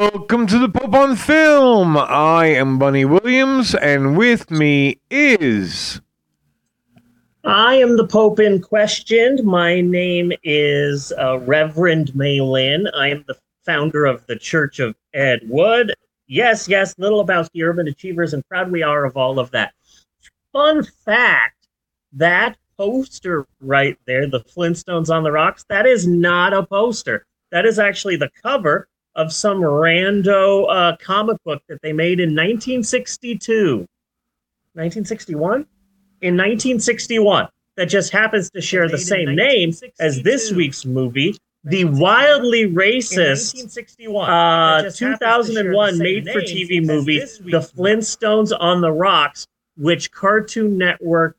Welcome to the Pope on Film. I am Bunny Williams, and with me is. I am the Pope in question. My name is uh, Reverend Maylin. I am the founder of the Church of Ed Wood. Yes, yes, Little Lebowski Urban Achievers, and proud we are of all of that. Fun fact that poster right there, the Flintstones on the Rocks, that is not a poster. That is actually the cover of some rando uh, comic book that they made in 1962. 1961? In 1961. That just happens to share the same name as this week's movie, the wildly racist uh, 2001 made for TV movie, The Flintstones on the Rocks, which Cartoon Network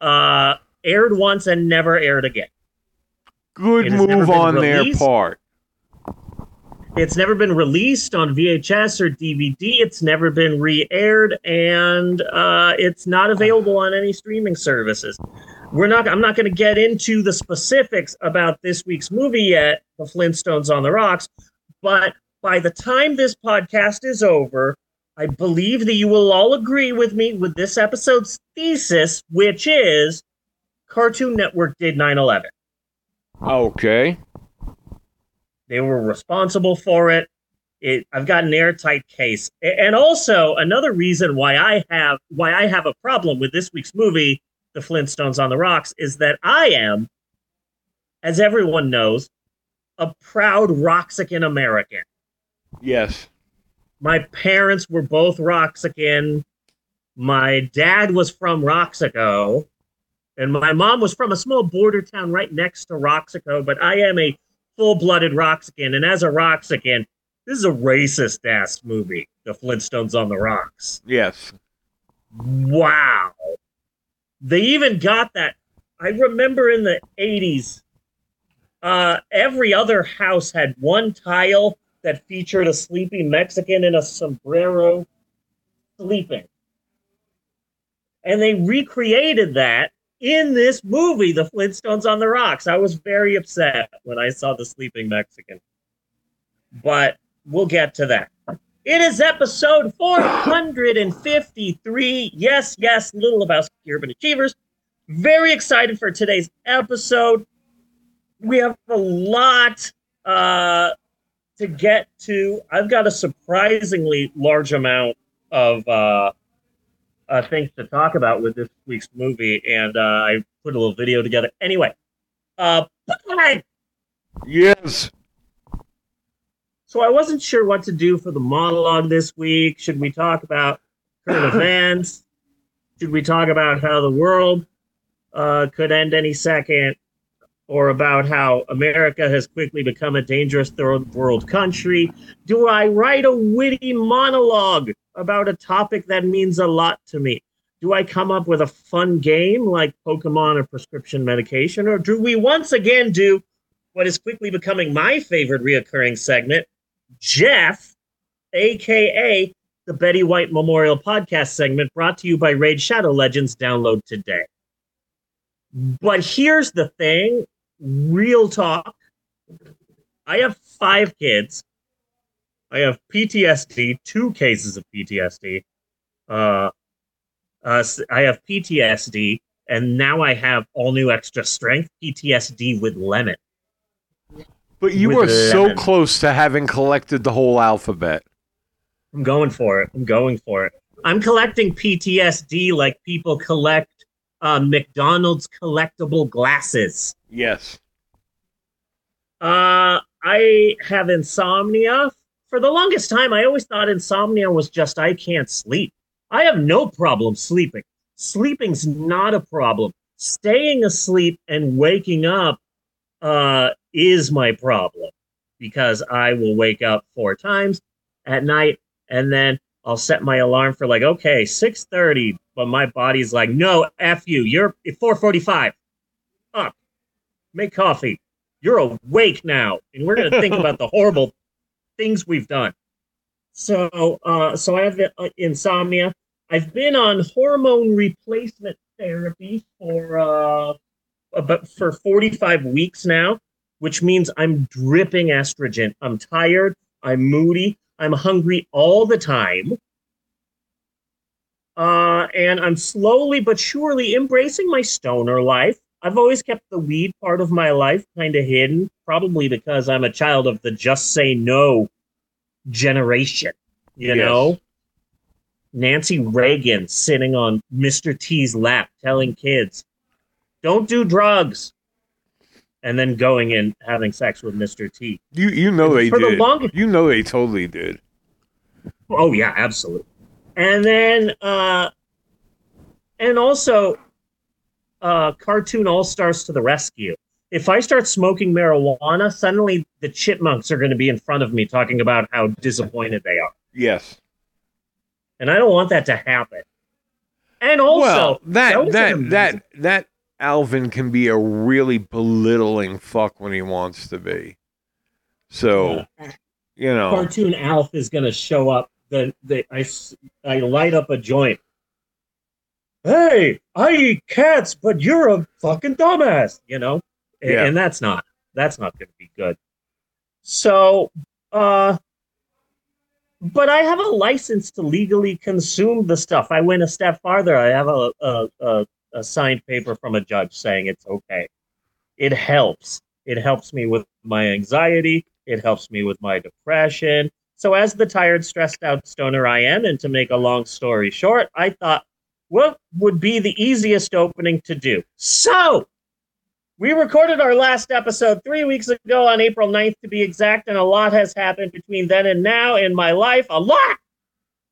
uh, aired once and never aired again. Good It has never move on their part. It's never been released on VHS or DVD. It's never been re-aired, and uh, it's not available on any streaming services. We're not. I'm not going to get into the specifics about this week's movie yet, The Flintstones on the Rocks. But by the time this podcast is over, I believe that you will all agree with me with this episode's thesis, which is Cartoon Network did 9/11. Okay. They were responsible for it. It, I've got an airtight case, and also another reason why I have why I have a problem with this week's movie, The Flintstones on the Rocks, is that I am, as everyone knows, a proud Roxican American. Yes. My parents were both Roxican. My dad was from Roxico, and my mom was from a small border town right next to Roxico. But I am a full-blooded Roxican, and as a Roxican, this is a racist ass movie, The Flintstones on the Rocks. Yes. Wow. They even got that. I remember in the 80s, uh, every other house had one tile that featured a sleepy Mexican in a sombrero sleeping. And they recreated that in this movie, The Flintstones on the Rocks. I was very upset when I saw the sleeping Mexican. But we'll get to that. It is episode 453. Yes, yes, Little Lebowski Urban Achievers. Very excited for today's episode. We have a lot uh, to get to. I've got a surprisingly large amount of uh, uh, things to talk about with this week's movie, and uh, I put a little video together. Anyway, uh, Yes. So I wasn't sure what to do for the monologue this week. Should we talk about current events? Should we talk about how the world uh, could end any second? Or about how America has quickly become a dangerous third world country? Do I write a witty monologue about a topic that means a lot to me? Do I come up with a fun game like Pokemon or prescription medication? Or do we once again do what is quickly becoming my favorite reoccurring segment, Jeff, aka the Betty White Memorial Podcast segment, brought to you by Raid Shadow Legends. Download today. But here's the thing real talk. I have five kids. I have PTSD, two cases of PTSD. Uh, uh, I have PTSD, and now I have all new extra strength PTSD with lemon. But you were so close to having collected the whole alphabet. I'm going for it. I'm going for it. I'm collecting PTSD like people collect uh, McDonald's collectible glasses. Yes. Uh, I have insomnia. For the longest time, I always thought insomnia was just I can't sleep. I have no problem sleeping. Sleeping's not a problem. Staying asleep and waking up uh, is my problem because I will wake up four times at night and then I'll set my alarm for like okay 6:30 but my body's like no f you you're 4:45 up make coffee you're awake now and we're going to think about the horrible things we've done so uh so I have uh, insomnia I've been on hormone replacement therapy for uh about for 45 weeks now which means I'm dripping estrogen. I'm tired. I'm moody. I'm hungry all the time. Uh, and I'm slowly but surely embracing my stoner life. I've always kept the weed part of my life kind of hidden, probably because I'm a child of the just say no generation. You Yes. know? Nancy Reagan sitting on Mr. T's lap telling kids, don't do drugs. And then going and having sex with Mr. T. You you know they For the did. longest- You know they totally did. Oh yeah, absolutely. And then uh and also uh cartoon all stars to the rescue. If I start smoking marijuana, suddenly the chipmunks are going to be in front of me talking about how disappointed they are. Yes. And I don't want that to happen. And also well, that that that that Alvin can be a really belittling fuck when he wants to be. So you know, cartoon Alf is going to show up. Then The, I, I, light up a joint. Hey, I eat cats, but you're a fucking dumbass, you know? A- Yeah. And that's not that's not going to be good. So, uh but I have a license to legally consume the stuff. I went a step farther. I have a a, a, a signed paper from a judge saying it's okay. It helps. It helps me with my anxiety. It helps me with my depression. So, as the tired, stressed out stoner I am, and to make a long story short, I thought, what would be the easiest opening to do? So, we recorded our last episode three weeks ago on April 9th, to be exact, and a lot has happened between then and now in my life. A lot!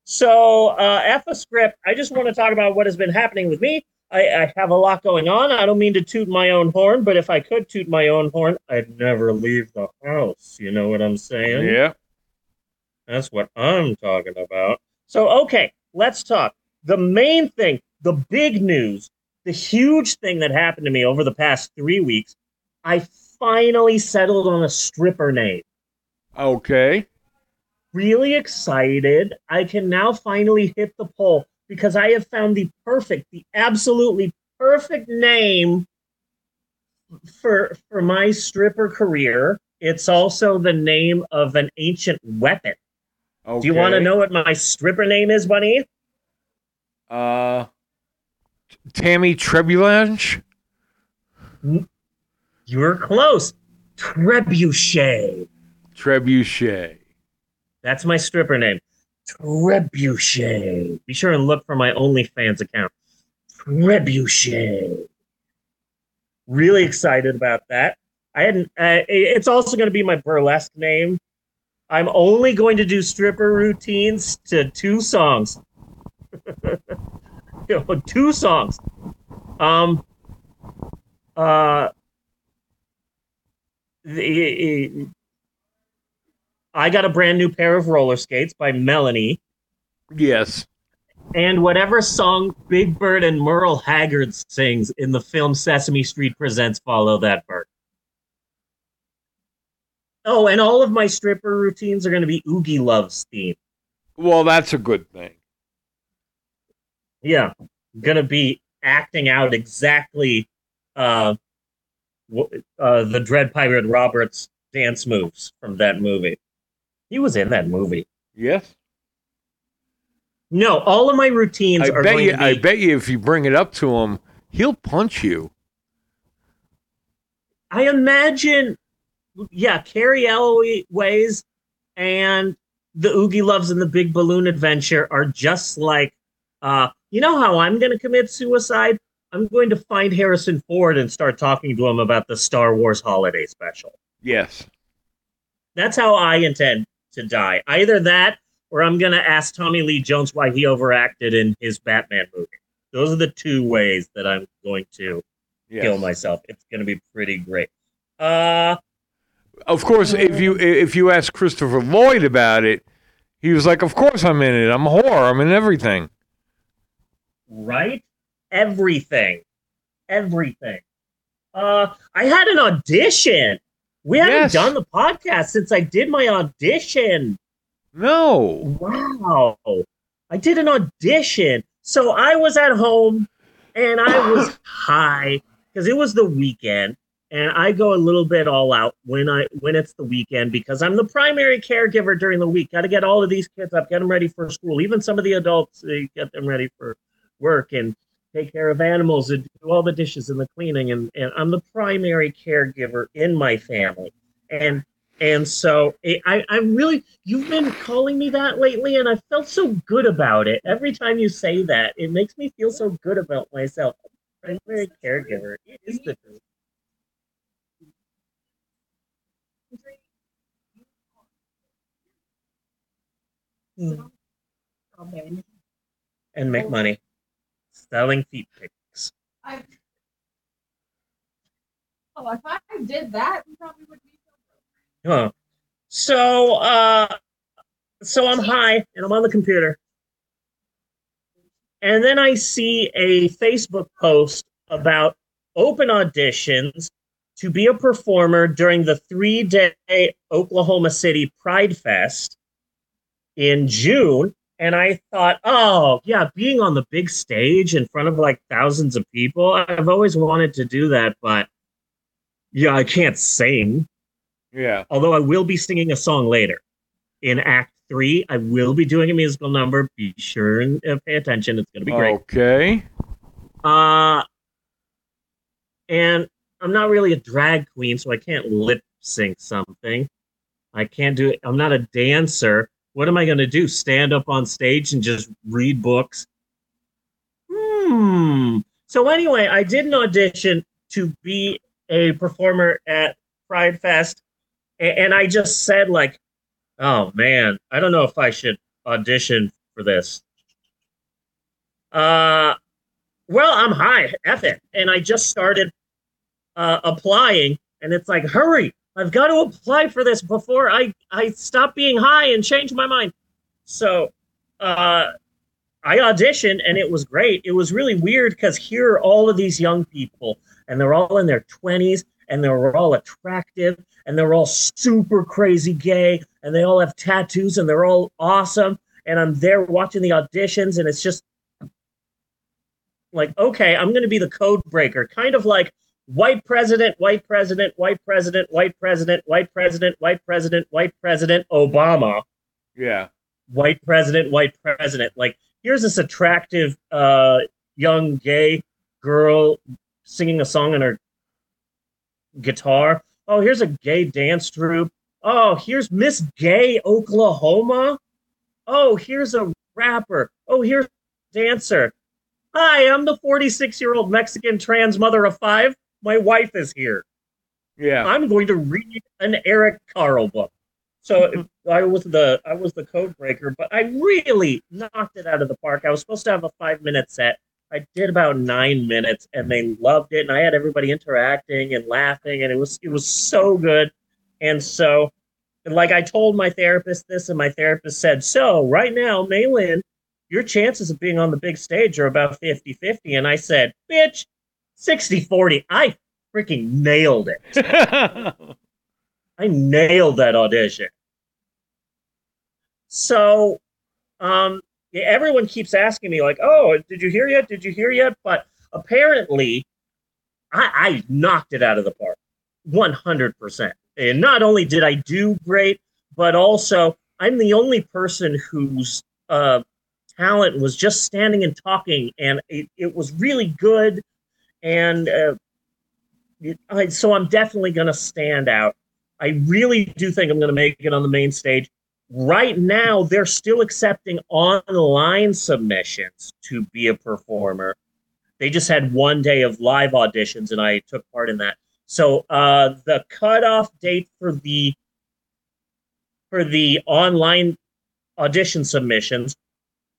So, uh, F a script. I just want to talk about what has been happening with me. I, I have a lot going on. I don't mean to toot my own horn, but if I could toot my own horn, I'd never leave the house. You know what I'm saying? yeah. That's what I'm talking about. So, okay, let's talk. The main thing, the big news, the huge thing that happened to me over the past three weeks, I finally settled on a stripper name. Okay. Really excited. I can now finally hit the pole because I have found the perfect, the absolutely perfect name for for my stripper career. It's also the name of an ancient weapon. Okay. Do you want to know what my stripper name is, Bunny? Uh, Tammy Trebulanche. You're close. Trebuchet. Trebuchet. That's my stripper name. Trebuchet. Be sure and look for my OnlyFans account. Trebuchet. Really excited about that. I hadn't. Uh, it's also going to be my burlesque name. I'm only going to do stripper routines to two songs. Two songs. Um. Uh. The, I got a brand new pair of roller skates by Melanie, Yes. and whatever song Big Bird and Merle Haggard sings in the film Sesame Street Presents Follow That Bird. Oh, and all of my stripper routines are going to be Oogieloves' theme. Well, that's a good thing. Yeah, going to be acting out exactly uh, uh, the Dread Pirate Roberts dance moves from that movie. He was in that movie. Yes. No, all of my routines I are bet going you. to be. I bet you, if you bring it up to him, he'll punch you. I imagine, yeah, Cary Elwes and the Oogieloves and the Big Balloon Adventure are just like, uh, you know how I'm going to commit suicide? I'm going to find Harrison Ford and start talking to him about the Star Wars holiday special. Yes. That's how I intend to die. Either that, or I'm going to ask Tommy Lee Jones why he overacted in his Batman movie. Those are the two ways that I'm going to Yes. kill myself. It's going to be pretty great. Uh, Of course, if you if you ask Christopher Lloyd about it, he was like, "Of course I'm in it. I'm a whore. I'm in everything." right? Everything. Everything. Uh, I had an audition. We haven't done the podcast since I did my audition. No. Wow. I did an audition. So I was at home and I was high because it was the weekend and I go a little bit all out when I when it's the weekend because I'm the primary caregiver during the week. Got to get all of these kids up, get them ready for school. Even some of the adults, they get them ready for work and take care of animals and do all the dishes and the cleaning. And, and I'm the primary caregiver in my family. And and so I, I really, you've been calling me that lately, and I felt so good about it. Every time you say that, it makes me feel so good about myself. Primary caregiver is the truth. Hmm. And make money selling feet pics. I, oh, if I did that, you probably would be so broke. Huh. So, uh, so I'm high and I'm on the computer. And then I see a Facebook post about open auditions to be a performer during the three day Oklahoma City Pride Fest in June. And I thought, oh, yeah, being on the big stage in front of like thousands of people, I've always wanted to do that, but yeah, I can't sing. Yeah. Although I will be singing a song later. In Act Three, I will be doing a musical number. Be sure and uh, pay attention. It's going to be great. Okay. Uh, and I'm not really a drag queen, so I can't lip sync something. I can't do it. I'm not a dancer. What am I going to do? Stand up on stage and just read books? Hmm. So anyway, I did an audition to be a performer at Pride Fest, and I just said like, "Oh man, I don't know if I should audition for this." Uh, well, I'm high, F it, and I just started uh, applying, and it's like, hurry, I've got to apply for this before I I stop being high and change my mind. So, uh, I auditioned and it was great. It was really weird because here are all of these young people and they're all in their 20s and they're all attractive and they're all super crazy gay and they all have tattoos and they're all awesome. And I'm there watching the auditions and it's just like, okay, I'm going to be the code breaker, kind of like white president, white president, white president, white president, white president, white president, white president, Obama. Yeah. White president, white president. Like, here's this attractive uh, young gay girl singing a song on her guitar. Oh, here's a gay dance troupe. Oh, here's Miss Gay Oklahoma. Oh, here's a rapper. Oh, here's a dancer. Hi, I'm the 46 year old Mexican trans mother of five. My wife is here. Yeah. I'm going to read an Eric Carle book. So I was the I was the code breaker, but I really knocked it out of the park. I was supposed to have a five minute set. I did about nine minutes, and they loved it. And I had everybody interacting and laughing, and it was it was so good. And so, like I told my therapist this, and my therapist said, "So right now, Maylin, your chances of being on the big stage are about 50-50. And I said, "Bitch, 60-40. I freaking nailed it." I nailed that audition. So, um, everyone keeps asking me like, "Oh, did you hear yet? Did you hear yet?" But apparently, I, I knocked it out of the park, one hundred percent. And not only did I do great, but also I'm the only person whose uh, talent was just standing and talking, and it, it was really good. And uh, so I'm definitely going to stand out. I really do think I'm going to make it on the main stage. Right now, they're still accepting online submissions to be a performer. They just had one day of live auditions, and I took part in that. So uh, the cutoff date for the for the online audition submissions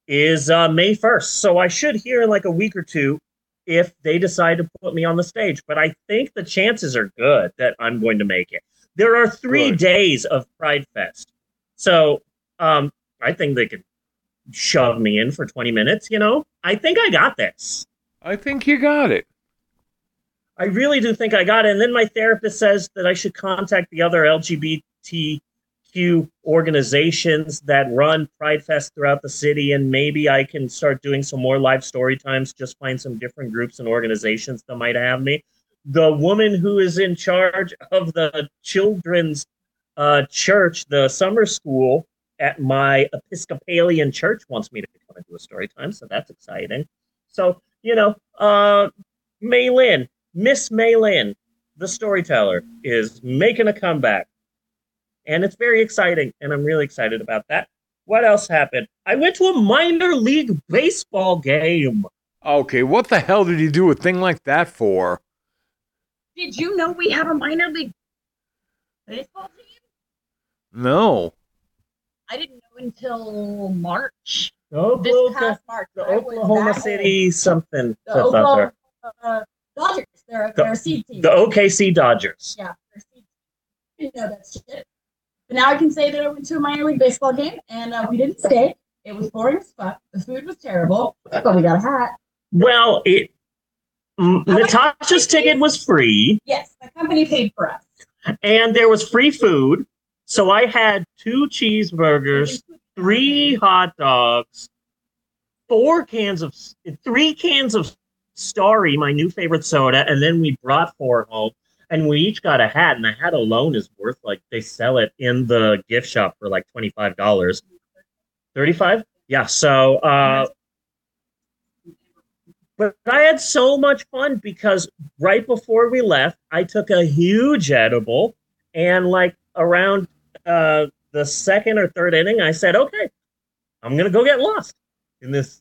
is uh, May 1st. So I should hear in like a week or two if they decide to put me on the stage. But I think the chances are good that I'm going to make it. There are three Good. days of Pride Fest. So um, I think they could shove me in for 20 minutes, you know? I think I got this. I think you got it. I really do think I got it. And then my therapist says that I should contact the other LGBTQ organizations that run Pride Fest throughout the city, and maybe I can start doing some more live story times, just find some different groups and organizations that might have me. the woman who is in charge of the children's uh, church, the summer school at my Episcopalian church, wants me to come and do a story time. So that's exciting. So, you know, uh, Maylin, Miss Maylin, the storyteller, is making a comeback. And it's very exciting. And I'm really excited about that. What else happened? I went to a minor league baseball game. Okay, what the hell did you do a thing like that for? Did you know we have a minor league baseball team? No. I didn't know until March. The This past March. the Oklahoma that City something. old. The that's. Oklahoma uh, Dodgers. They're, The- they're a seed team. The OKC Dodgers. yeah, they're a seed team. Didn't know that shit. But now I can say that I went to a minor league baseball game and uh, we didn't stay. It was boring as fuck. The food was terrible, but we got a hat. Well, it Natasha's ticket was free, Yes, the company paid for us. and there was free food. So I had two cheeseburgers, three hot dogs, four cans of three cans of Starry, my new favorite soda, and then we brought four home. And we each got a hat, and the hat alone is worth like they sell it in the gift shop for like twenty five dollars. Thirty five? Yeah. So, uh, but I had so much fun because right before we left, I took a huge edible, and like around uh, the second or third inning, I said, "Okay, I'm gonna go get lost in this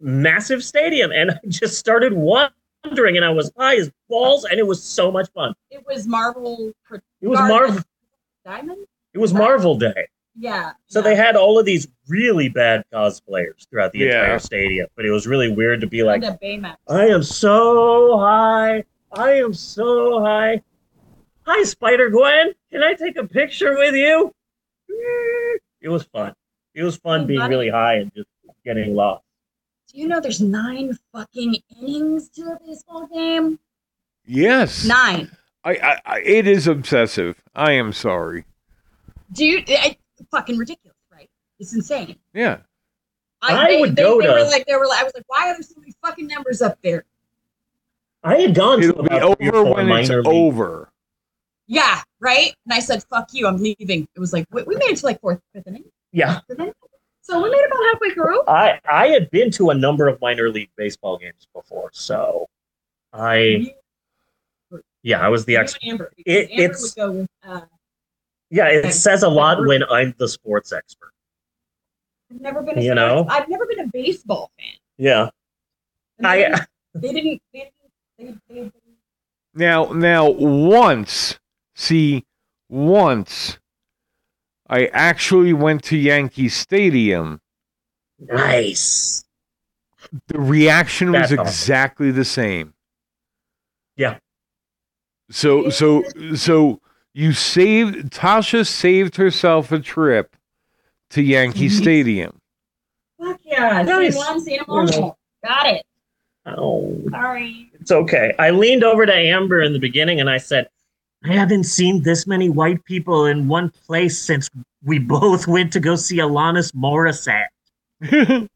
massive stadium," and I just started wandering, and I was high as balls, and it was so much fun. It was Marvel It was Marvel. Diamond. It was Marvel Day, Yeah. so yeah. they had all of these really bad cosplayers throughout the Yeah. entire stadium. But it was really weird to be like, And a Baymax. I am so high. I am so high. Hi, Spider Gwen. Can I take a picture with you? It was fun. It was fun being really high and just getting lost. Do you know there's nine fucking innings to a baseball game? Yes. Nine. I, I, I it is obsessive. I am sorry. Do you? I, fucking ridiculous, right? It's insane. Yeah. I they, would they, go they to- Were like, they were like, I was like, why are there so many fucking numbers up there? I had gone to It'll be about three or over four when it's minor league- over. Yeah, right. And I said, "Fuck you, I'm leaving." It was like we, we made it to like fourth, fifth inning. Yeah, fifth inning. So we made about halfway through. I I had been to a number of minor league baseball games before, so I yeah I was the You expert. Amber, It- Amber it's- would go with. Uh, Yeah, it And- says a lot when I'm the sports expert. I've never been. A You sports- know? I've never been a baseball fan. Yeah, And they, didn't, I they didn't. They didn't. They, they, Now now once see once I actually went to Yankee Stadium. nice. The reaction was That's awesome. exactly the same. Yeah. So so so you saved Tasha saved herself a trip to Yankee. Stadium. fuck yeah! Nice. See one, see them. Got it. Oh, Sorry. it's okay. I leaned over to Amber in the beginning and I said, I haven't seen this many white people in one place since we both went to go see Alanis Morissette.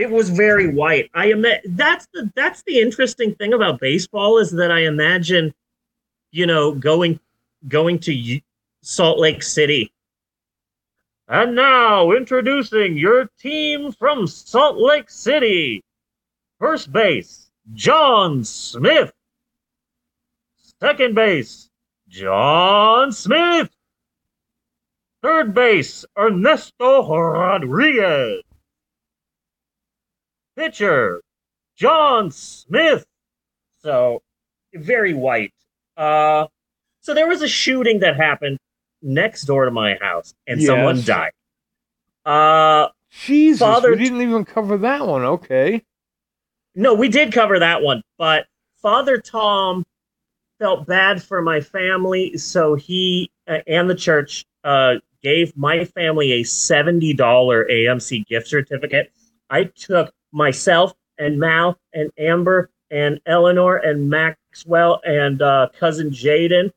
It was very white. I am that's the that's the interesting thing about baseball is that I imagine, you know, going going to Salt Lake City. And now introducing your team from Salt Lake City. First base, John Smith. Second base, John Smith. Third base, Ernesto Rodriguez. Pitcher, John Smith. So, very white. Uh, so there was a shooting that happened next door to my house, and someone died. Uh, Jesus, Father- we didn't even cover that one. Okay. No, we did cover that one, but Father Tom felt bad for my family, so he uh, and the church uh, gave my family a seventy dollar AMC gift certificate. I took myself and Mal and Amber and Eleanor and Maxwell and uh, cousin Jaden,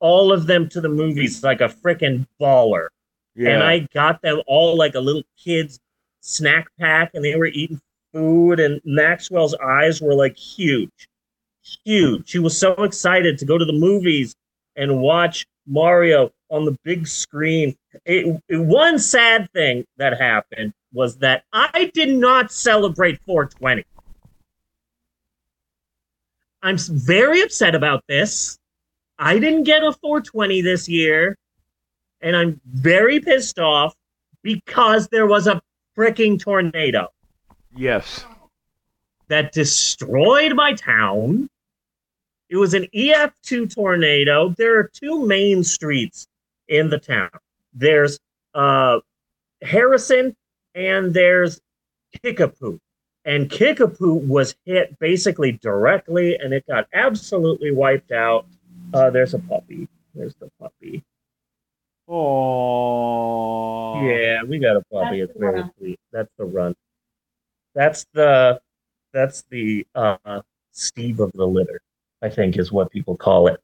all of them to the movies like a freaking baller Yeah. and I got them all like a little kid's snack pack, and they were eating food, and Maxwell's eyes were like huge, huge. She was so excited to go to the movies and watch Mario on the big screen. It, it- one sad thing that happened was that I did not celebrate 420. I'm very upset about this. I didn't get a 420 this year, and I'm very pissed off because there was a freaking tornado Yes. that destroyed my town. It was an EF2 tornado. There are two main streets in the town. There's uh, Harrison and there's Kickapoo. And Kickapoo was hit basically directly and it got absolutely wiped out. Uh, there's a puppy. There's the puppy. Oh. Yeah, we got a puppy. That's It's the very run. sweet. That's the run. That's the that's the uh Steve of the litter, I think is what people call it.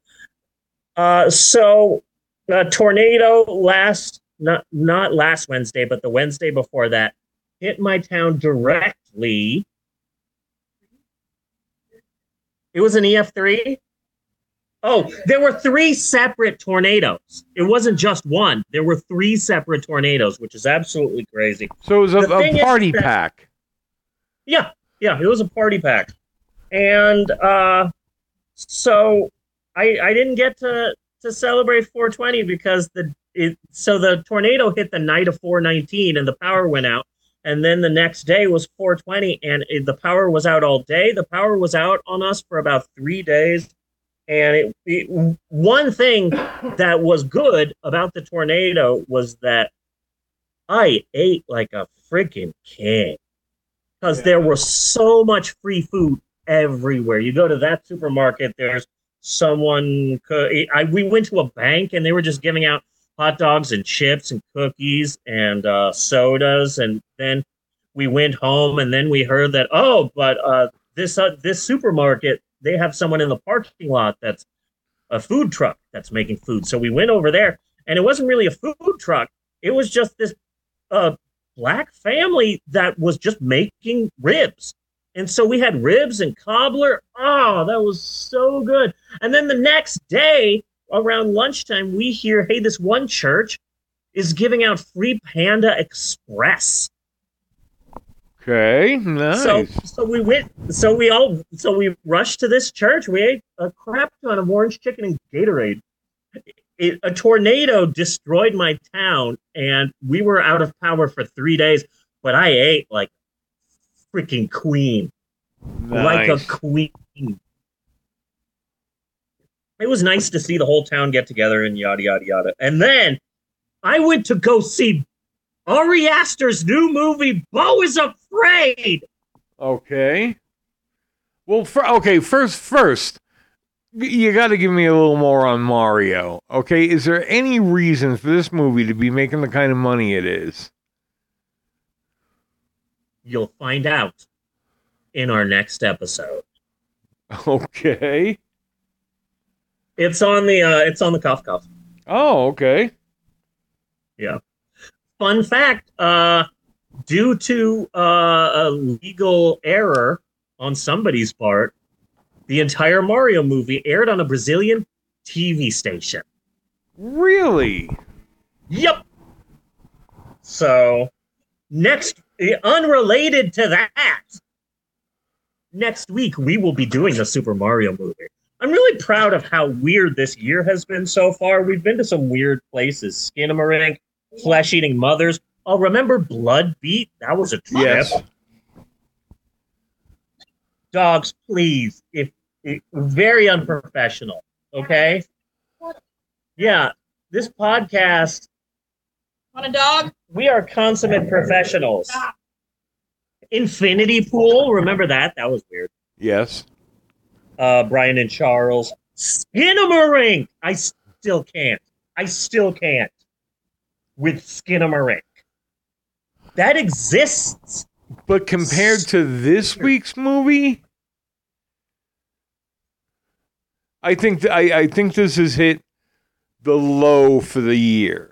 Uh so a tornado last not not last Wednesday, but the Wednesday before that hit my town directly. It was an EF3. Oh, there were three separate tornadoes. It wasn't just one. There were three separate tornadoes, which is absolutely crazy. So it was a, a party that- pack. Yeah, yeah, it was a party pack. And uh so I I didn't get to to celebrate 420 because the it so the tornado hit the night of 419 and the power went out. And then the next day was 420 and it, the power was out all day. The power was out on us for about 3 days. And it, it one thing that was good about the tornado was that I ate like a freaking king because there was so much free food everywhere. You go to that supermarket, there's someone. co- I we went to a bank and they were just giving out hot dogs and chips and cookies and uh, sodas, and then we went home and then we heard that oh, but uh, this uh, this supermarket they have someone in the parking lot that's a food truck that's making food. So we went over there, and it wasn't really a food truck. It was just this uh, black family that was just making ribs. And so we had ribs and cobbler. Oh, that was so good. And then the next day, around lunchtime, we hear, hey, this one church is giving out free Panda Express. Okay, nice. So so we went so we all so we rushed to this church. We ate a crap ton of orange chicken and Gatorade. It, a tornado destroyed my town and we were out of power for 3 days, but I ate like freaking queen. Like a queen. It was nice to see the whole town get together and yada yada yada. And then I went to go see Ari Aster's new movie, Beau is Afraid. Okay. Well, for, okay. First, first, you got to give me a little more on Mario. Okay, is there any reason for this movie to be making the kind of money it is? You'll find out in our next episode. Okay. It's on the uh it's on the cuff cuff. Oh, okay. Yeah. Fun fact, uh due to uh, a legal error on somebody's part, the entire Mario movie aired on a Brazilian TV station. Really? Yep. So, next, unrelated to that, next week we will be doing the Super Mario movie. I'm really proud of how weird this year has been so far. We've been to some weird places Skinamarink, Flesh Eating Mothers. Oh, remember Blood Beat? That was a trip. Yes. Dogs, please. If, if very unprofessional, okay? Yeah, this podcast Want a dog? we are consummate professionals. Infinity Pool, remember that? That was weird. Yes. Uh, Brian and Charles. Skinamarink! I still can't. I still can't. With Skinamarink. That exists. But compared to this week's movie, I think th- I, I think this has hit the low for the year.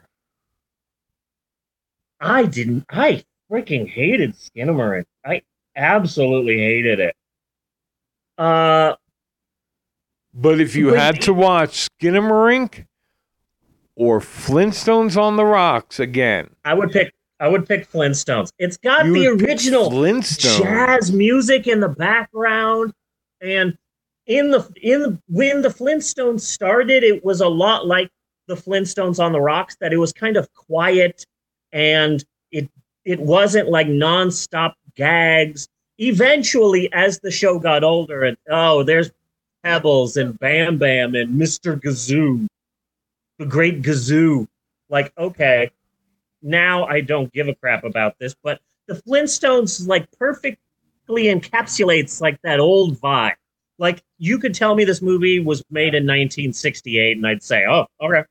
I didn't. I freaking hated Skinamarink. I absolutely hated it. Uh, But if you had to watch Skinamarink or Flintstones on the Rocks again, I would pick. I would pick Flintstones. It's got the original Flintstones. jazz music in the background, and in the in when the Flintstones started, it was a lot like the Flintstones on the Rocks. That it was kind of quiet, and it it wasn't like nonstop gags. Eventually, as the show got older, and oh, there's Pebbles and Bam Bam and Mister Gazoo, the Great Gazoo. Like, okay, now I don't give a crap about this, but the Flintstones like perfectly encapsulates like that old vibe. Like you could tell me this movie was made in 1968, and I'd say, oh, okay.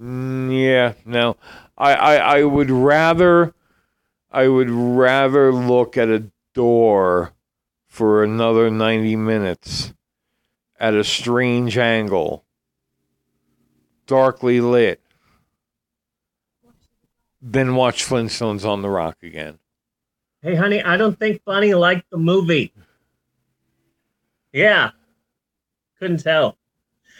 Mm, yeah, no. I, I I would rather I would rather look at a door for another 90 minutes at a strange angle, darkly lit, than watch Flintstones on the Rock again. Hey, honey, I don't think Bunny liked the movie. Yeah, couldn't tell.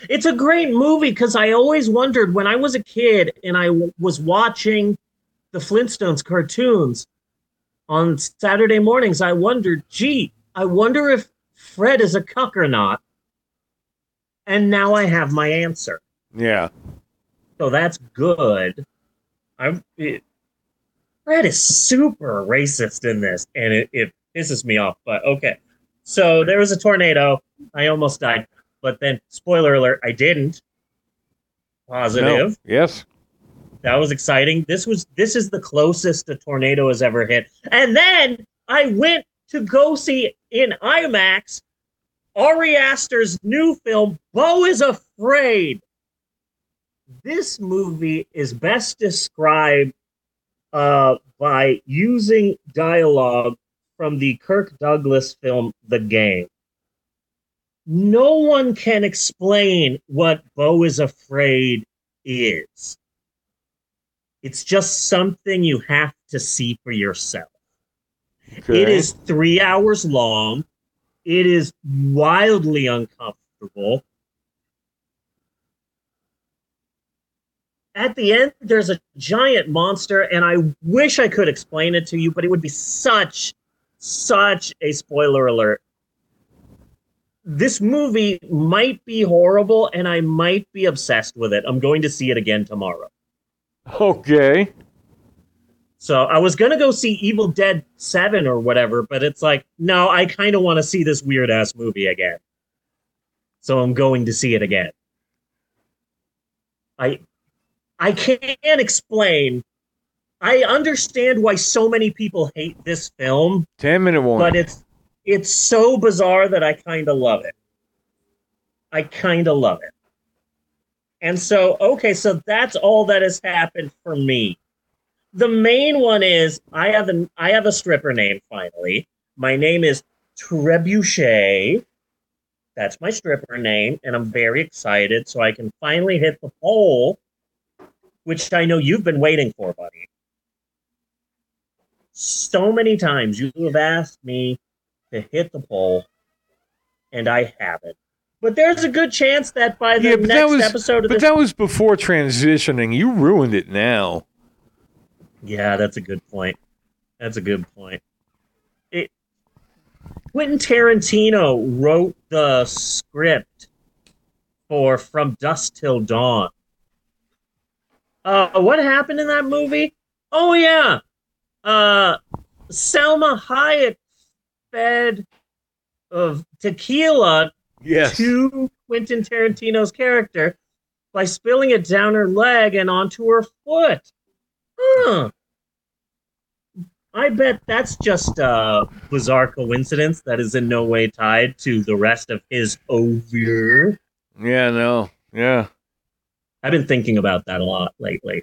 It's a great movie because I always wondered when I was a kid and I w- was watching the Flintstones cartoons on Saturday mornings. I wondered, gee, I wonder if Fred is a cuck or not. And now I have my answer. Yeah. So that's good. I'm. It, Fred is super racist in this, and it, it pisses me off. But okay. So there was a tornado. I almost died, but then spoiler alert, I didn't. Positive. No. Yes. That was exciting. This was this is the closest a tornado has ever hit. And then I went to go see in IMAX Ari Aster's new film, Beau is Afraid. This movie is best described uh, by using dialogue from the Kirk Douglas film, The Game. No one can explain what Beau is Afraid is. It's just something you have to see for yourself. Okay. It is three hours long. It is wildly uncomfortable. At the end, there's a giant monster, and I wish I could explain it to you, but it would be such, such a spoiler alert. This movie might be horrible, and I might be obsessed with it. I'm going to see it again tomorrow. Okay. So I was gonna go see Evil Dead Seven or whatever, but it's like, no, I kind of want to see this weird ass movie again. So I'm going to see it again. I I can't explain. I understand why so many people hate this film, 10 minute warning. but it's it's so bizarre that I kind of love it. I kind of love it. And so, okay, so that's all that has happened for me. The main one is I have an I have a stripper name finally. My name is Trebuchet. That's my stripper name, and I'm very excited so I can finally hit the pole, which I know you've been waiting for, buddy. So many times you have asked me to hit the pole, and I haven't. But there's a good chance that by the Yeah, next was- episode of but this, that was before transitioning. You ruined it now. yeah, that's a good point. That's a good point. It Quentin Tarantino wrote the script for From Dusk Till Dawn. Uh, what happened in that movie? Oh yeah, uh, Salma Hayek fed of tequila Yes. to Quentin Tarantino's character by spilling it down her leg and onto her foot. Huh. I bet that's just a bizarre coincidence that is in no way tied to the rest of his over. Yeah, no. Yeah. I've been thinking about that a lot lately.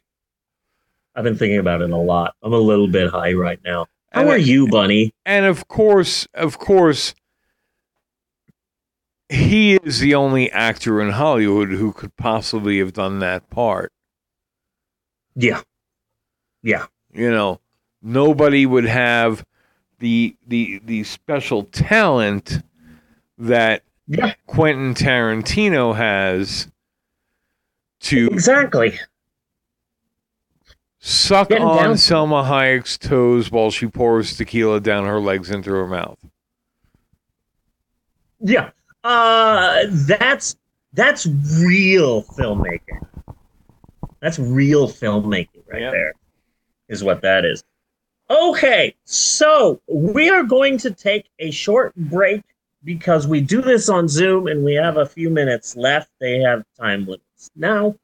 I've been thinking about it a lot. I'm a little bit high right now. How And are you, Bunny? And of course, of course, he is the only actor in Hollywood who could possibly have done that part. Yeah. Yeah. You know, nobody would have the the the special talent that Yeah. Quentin Tarantino has to Exactly. Suck on down- Salma Hayek's toes while she pours tequila down her legs into her mouth. Yeah. Uh that's that's real filmmaking. That's real filmmaking right Yeah. there. Is what that is. Okay, so we are going to take a short break because we do this on Zoom and we have a few minutes left. They have time limits. Now,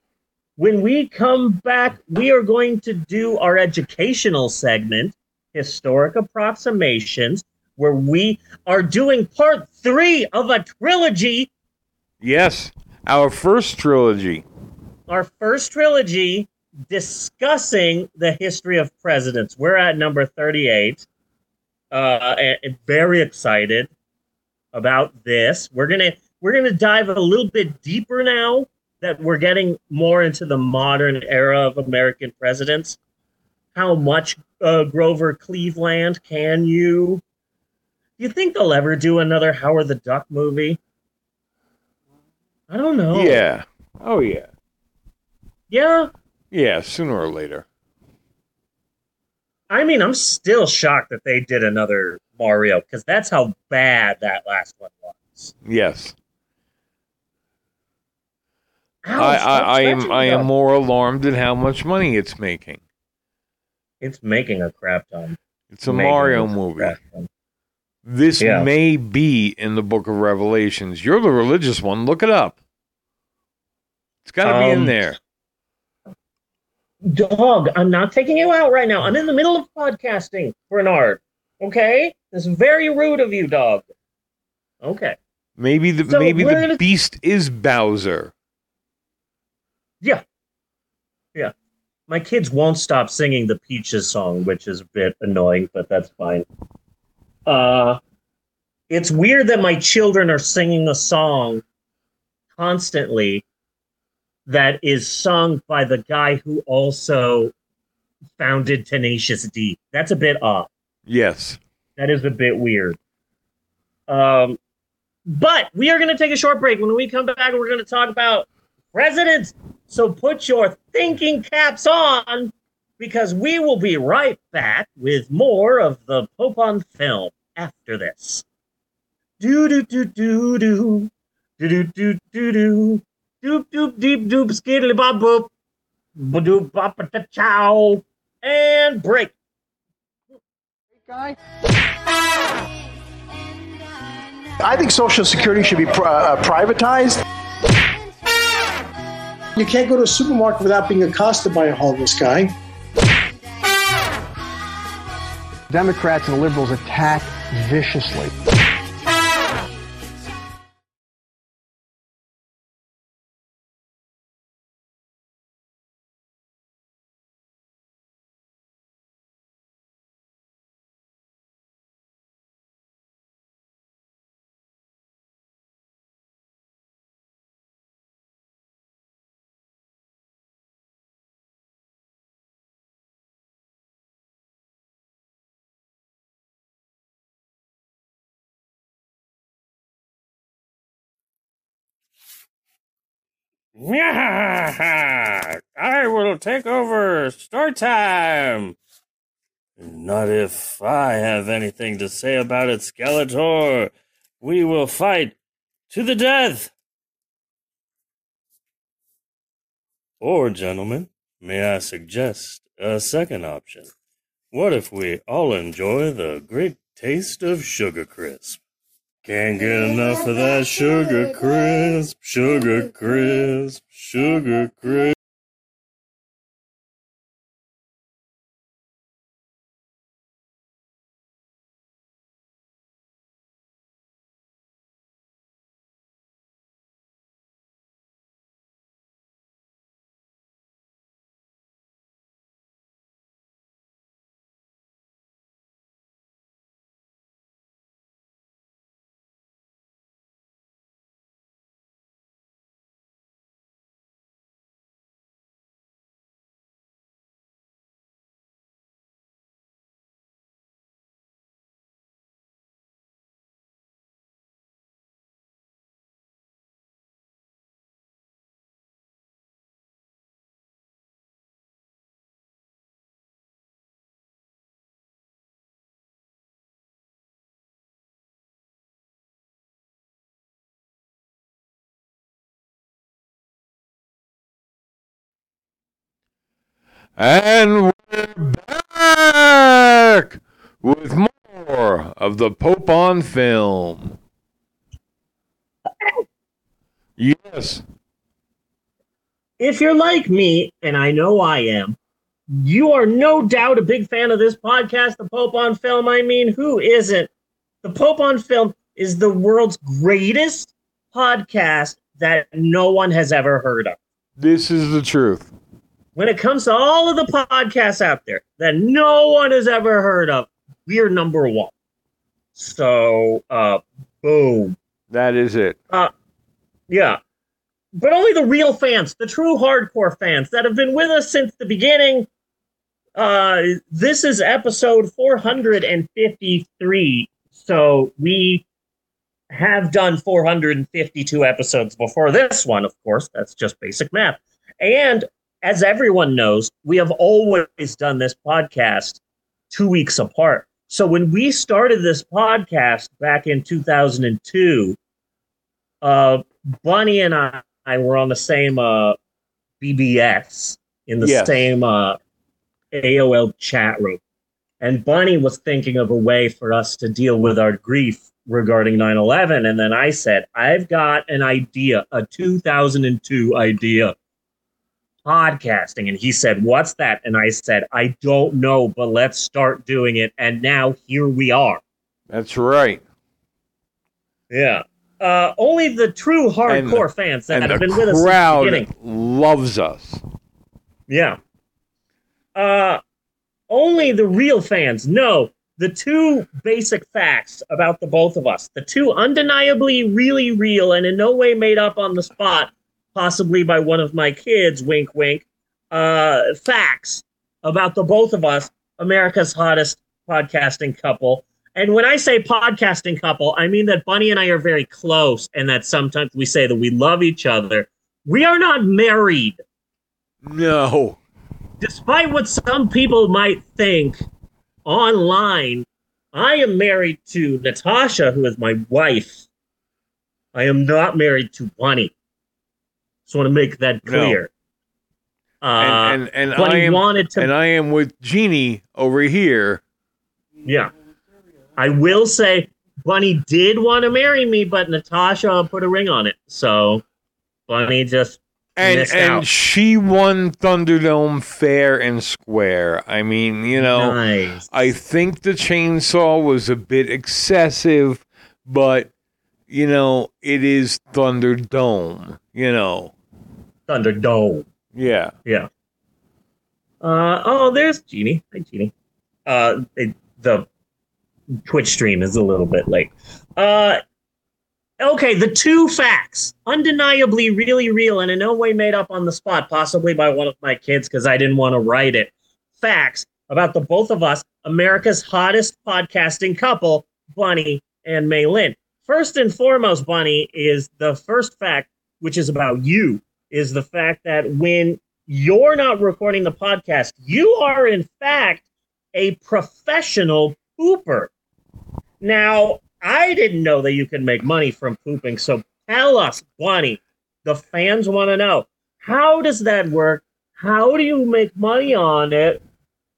when we come back, we are going to do our educational segment, Historic Approximations, where we are doing part three of a trilogy, Yes, our first trilogy. our first trilogy discussing the history of presidents. We're at number 38. Uh, and, very excited about this. We're gonna we're gonna dive a little bit deeper now that we're getting more into the modern era of American presidents. How much uh, Grover Cleveland can you? Do you think they'll ever do another Howard the Duck movie? I don't know. Yeah. Oh yeah. Yeah. Yeah, sooner or later. I mean, I'm still shocked that they did another Mario because that's how bad that last one was. Yes. Ow, I, I, I am I am more alarmed at how much money it's making. It's making a crap ton. It's a Making Mario movie. ton. This Yeah. may be in the book of Revelations. You're the religious one. Look it up. It's got to be in Um, there. Dog, I'm not taking you out right now. I'm in the middle of podcasting, Bernard. Okay, that's very rude of you, dog. Okay. Maybe the so maybe the gonna- beast is Bowser. Yeah. Yeah. My kids won't stop singing the Peaches song, which is a bit annoying, but that's fine. Uh it's weird that my children are singing a song constantly that is sung by the guy who also founded Tenacious D. That's a bit off. Yes. That is a bit weird. Um, but we are going to take a short break. When we come back, we're going to talk about presidents. So put your thinking caps on because we will be right back with more of the Pope on film after this. Do do do do do do do do do do doop doop deep doop skiddly bop boop doop bop da chow and break. guy? I think Social Security should be pri- uh, privatized. You can't go to a supermarket without being accosted by a homeless guy. Democrats and liberals attack viciously. I will take over. Start time. Not if I have anything to say about it, Skeletor. We will fight to the death. Or, gentlemen, may I suggest a second option? What if we all enjoy the great taste of Sugar Crisp? Can't get enough of that sugar crisp, sugar crisp, sugar crisp. And we're back with more of the Pope on film. Yes. If you're like me, and I know I am, you are no doubt a big fan of this podcast, The Pope on Film. I mean, who isn't? The Pope on Film is the world's greatest podcast that no one has ever heard of. This is the truth. When it comes to all of the podcasts out there that no one has ever heard of, we are number one. So, uh, boom. That is it. Yeah. But only the real fans, the true hardcore fans that have been with us since the beginning. Uh, this is episode 453. So we have done 452 episodes before this one, of course. That's just basic math. And as everyone knows, we have always done this podcast two weeks apart. So when we started this podcast back in 2002, uh, Bunny and I, I were on the same uh, BBS in the Yes. same uh, AOL chat room. And Bunny was thinking of a way for us to deal with our grief regarding 9 11. And then I said, I've got an idea, a 2002 idea podcasting. And he said, What's that? And I said, I don't know, but let's start doing it. And now here we are. That's right. Yeah. Uh, only the true hardcore fans that have been with us since the crowd beginning. loves us. Yeah. Uh, only the real fans know the two basic facts about the both of us. The two undeniably really real and in no way made up on the spot, possibly by one of my kids, wink, wink, uh, facts about the both of us, America's hottest podcasting couple. And when I say podcasting couple, I mean that Bunny and I are very close and that sometimes we say that we love each other. We are not married No. despite what some people might think online, I am married to Natasha, who is my wife. I am not married to Bunny. Just want to make that No. clear. Uh, And and, and I am wanted to. and I am with Jeannie over here. yeah. I will say, Bunny did want to marry me, but Natasha put a ring on it. So Bunny just And and out. she won Thunderdome fair and square. I mean, you know, nice. I think the chainsaw was a bit excessive, but you know, it is Thunderdome, you know. Thunderdome. Yeah. Yeah. Uh, oh, there's Jeannie. Hi, Jeannie. Uh, it, the Twitch stream is a little bit late. Uh, okay, the two facts, undeniably really real and in no way made up on the spot, possibly by one of my kids because I didn't want to write it. Facts about the both of us, America's hottest podcasting couple, Bunny and Maylin. First and foremost, Bunny, is the first fact, which is about you, is the fact that when you're not recording the podcast. You are, in fact, a professional pooper. Now, I didn't know that you could make money from pooping. So tell us, Bonnie, the fans want to know how does that work? How do you make money on it?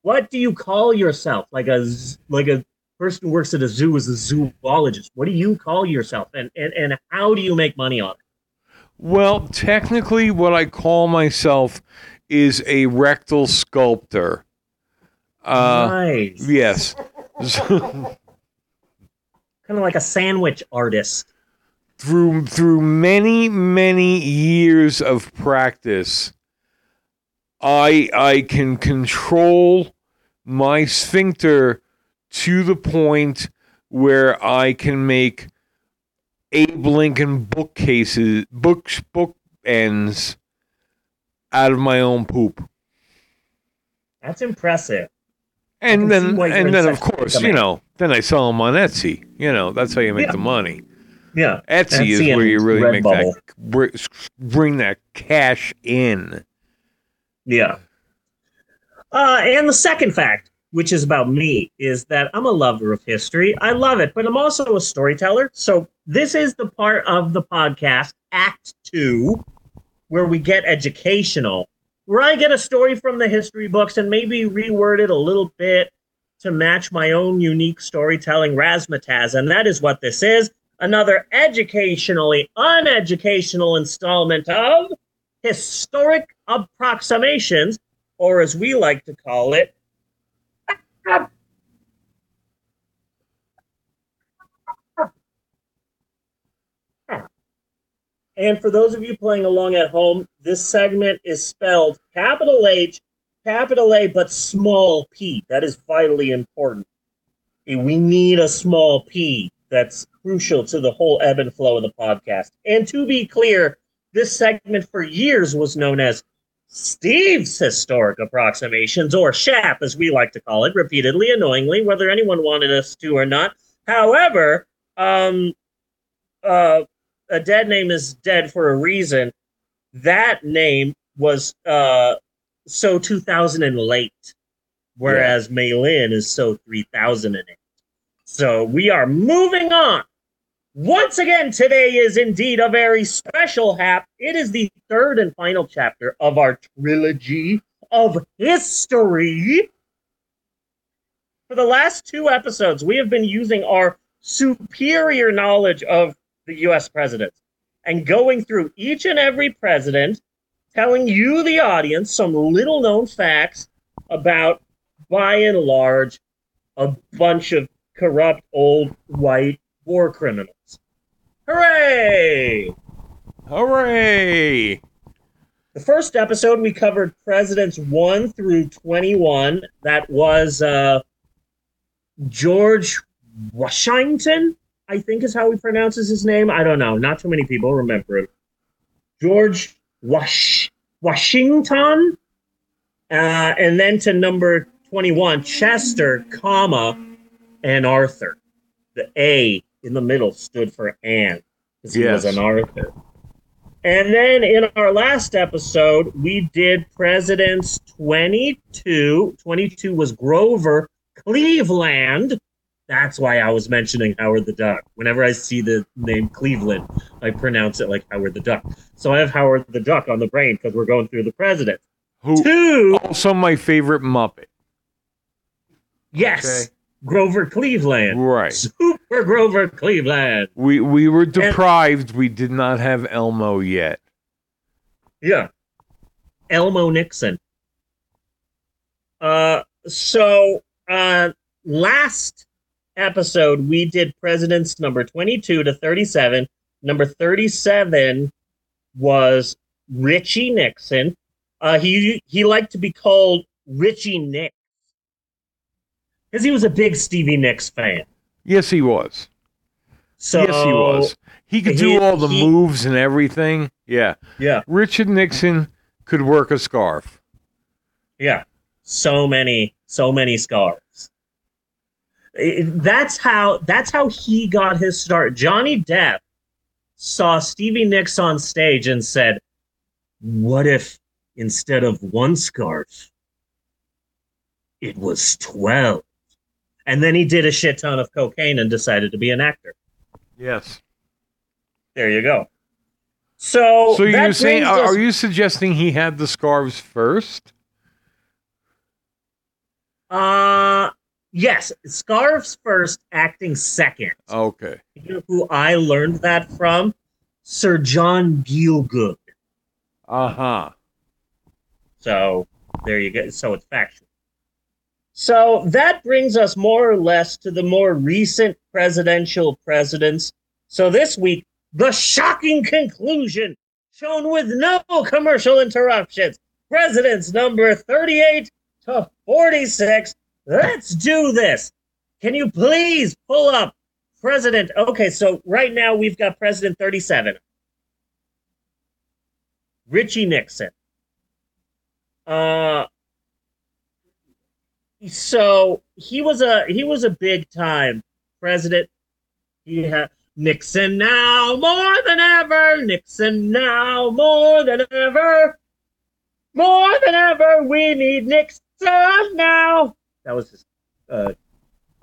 What do you call yourself? Like a like a person who works at a zoo is a zoologist. What do you call yourself? And and, and how do you make money on it? Well, technically what I call myself is a rectal sculptor. Uh nice. yes. Kind of like a sandwich artist. through through many many years of practice i i can control my sphincter to the point where i can make abe lincoln bookcases books, book ends out of my own poop That's impressive. and then see why you're and then of course you know then i sell them on etsy you know that's how you make Yeah. the money Yeah. Etsy, is where you really make Redbubble. that bring that cash in. Yeah. Uh, and the second fact, which is about me, is that I'm a lover of history. I love it, but I'm also a storyteller. So this is the part of the podcast, Act Two, where we get educational. where I get a story from the history books and maybe reword it a little bit to match my own unique storytelling razzmatazz. And that is what this is another educationally uneducational installment of Historic Approximations, or as we like to call it, And for those of you playing along at home, this segment is spelled capital H, capital A, but small p. That is vitally important. We need a small p. That's crucial to the whole ebb and flow of the podcast. And to be clear, this segment for years was known as Steve's Historic Approximations, or SHAP, as we like to call it, repeatedly, annoyingly, whether anyone wanted us to or not. However, um, uh, a dead name is dead for a reason. That name was uh, so 2000 and late, whereas yeah. Maylin is so 3008. So we are moving on. Once again, today is indeed a very special hap. It is the third and final chapter of our trilogy of history. For the last two episodes, we have been using our superior knowledge of the US presidents and going through each and every president, telling you, the audience, some little known facts about, by and large, a bunch of corrupt old white war criminals. Hooray! Hooray! The first episode we covered presidents 1 through 21. That was uh, George Washington, I think is how he pronounces his name. I don't know. Not too many people remember it. George Wash Washington. Uh, and then to number 21, Chester, comma, and Arthur. The A in the middle stood for Anne because he yes. was an Arthur. And then in our last episode, we did Presidents 22. 22 was Grover Cleveland. That's why I was mentioning Howard the Duck. Whenever I see the name Cleveland, I pronounce it like Howard the Duck. So I have Howard the Duck on the brain because we're going through the president. Who Two, also my favorite Muppet. Yes. Okay. Grover Cleveland. Right. Super Grover Cleveland. We we were deprived. And, we did not have Elmo yet. Yeah. Elmo Nixon. Uh so uh last episode, we did presidents number 22 to 37. Number 37 was Richie Nixon. Uh, he he liked to be called Richie Nix because he was a big Stevie Nicks fan. Yes, he was. So yes, he was. He could he, do all the he, moves and everything. Yeah. Yeah. Richard Nixon could work a scarf. Yeah. So many, so many scarves that's how that's how he got his start. Johnny Depp saw Stevie Nicks on stage and said, "What if instead of one scarf, it was 12?" And then he did a shit ton of cocaine and decided to be an actor. Yes. There you go. So, so you're saying, us- are you suggesting he had the scarves first? Uh, Yes, scarves first, acting second. Okay. You know who I learned that from? Sir John Gielgud. Uh huh. So there you go. So it's factual. So that brings us more or less to the more recent presidential presidents. So this week, the shocking conclusion, shown with no commercial interruptions. Presidents number 38 to 46 Let's do this. Can you please pull up President? Okay, so right now we've got President 37. Richie Nixon. Uh so he was a he was a big time president. He had Nixon now more than ever. Nixon now more than ever. More than ever, we need Nixon now. That was his uh,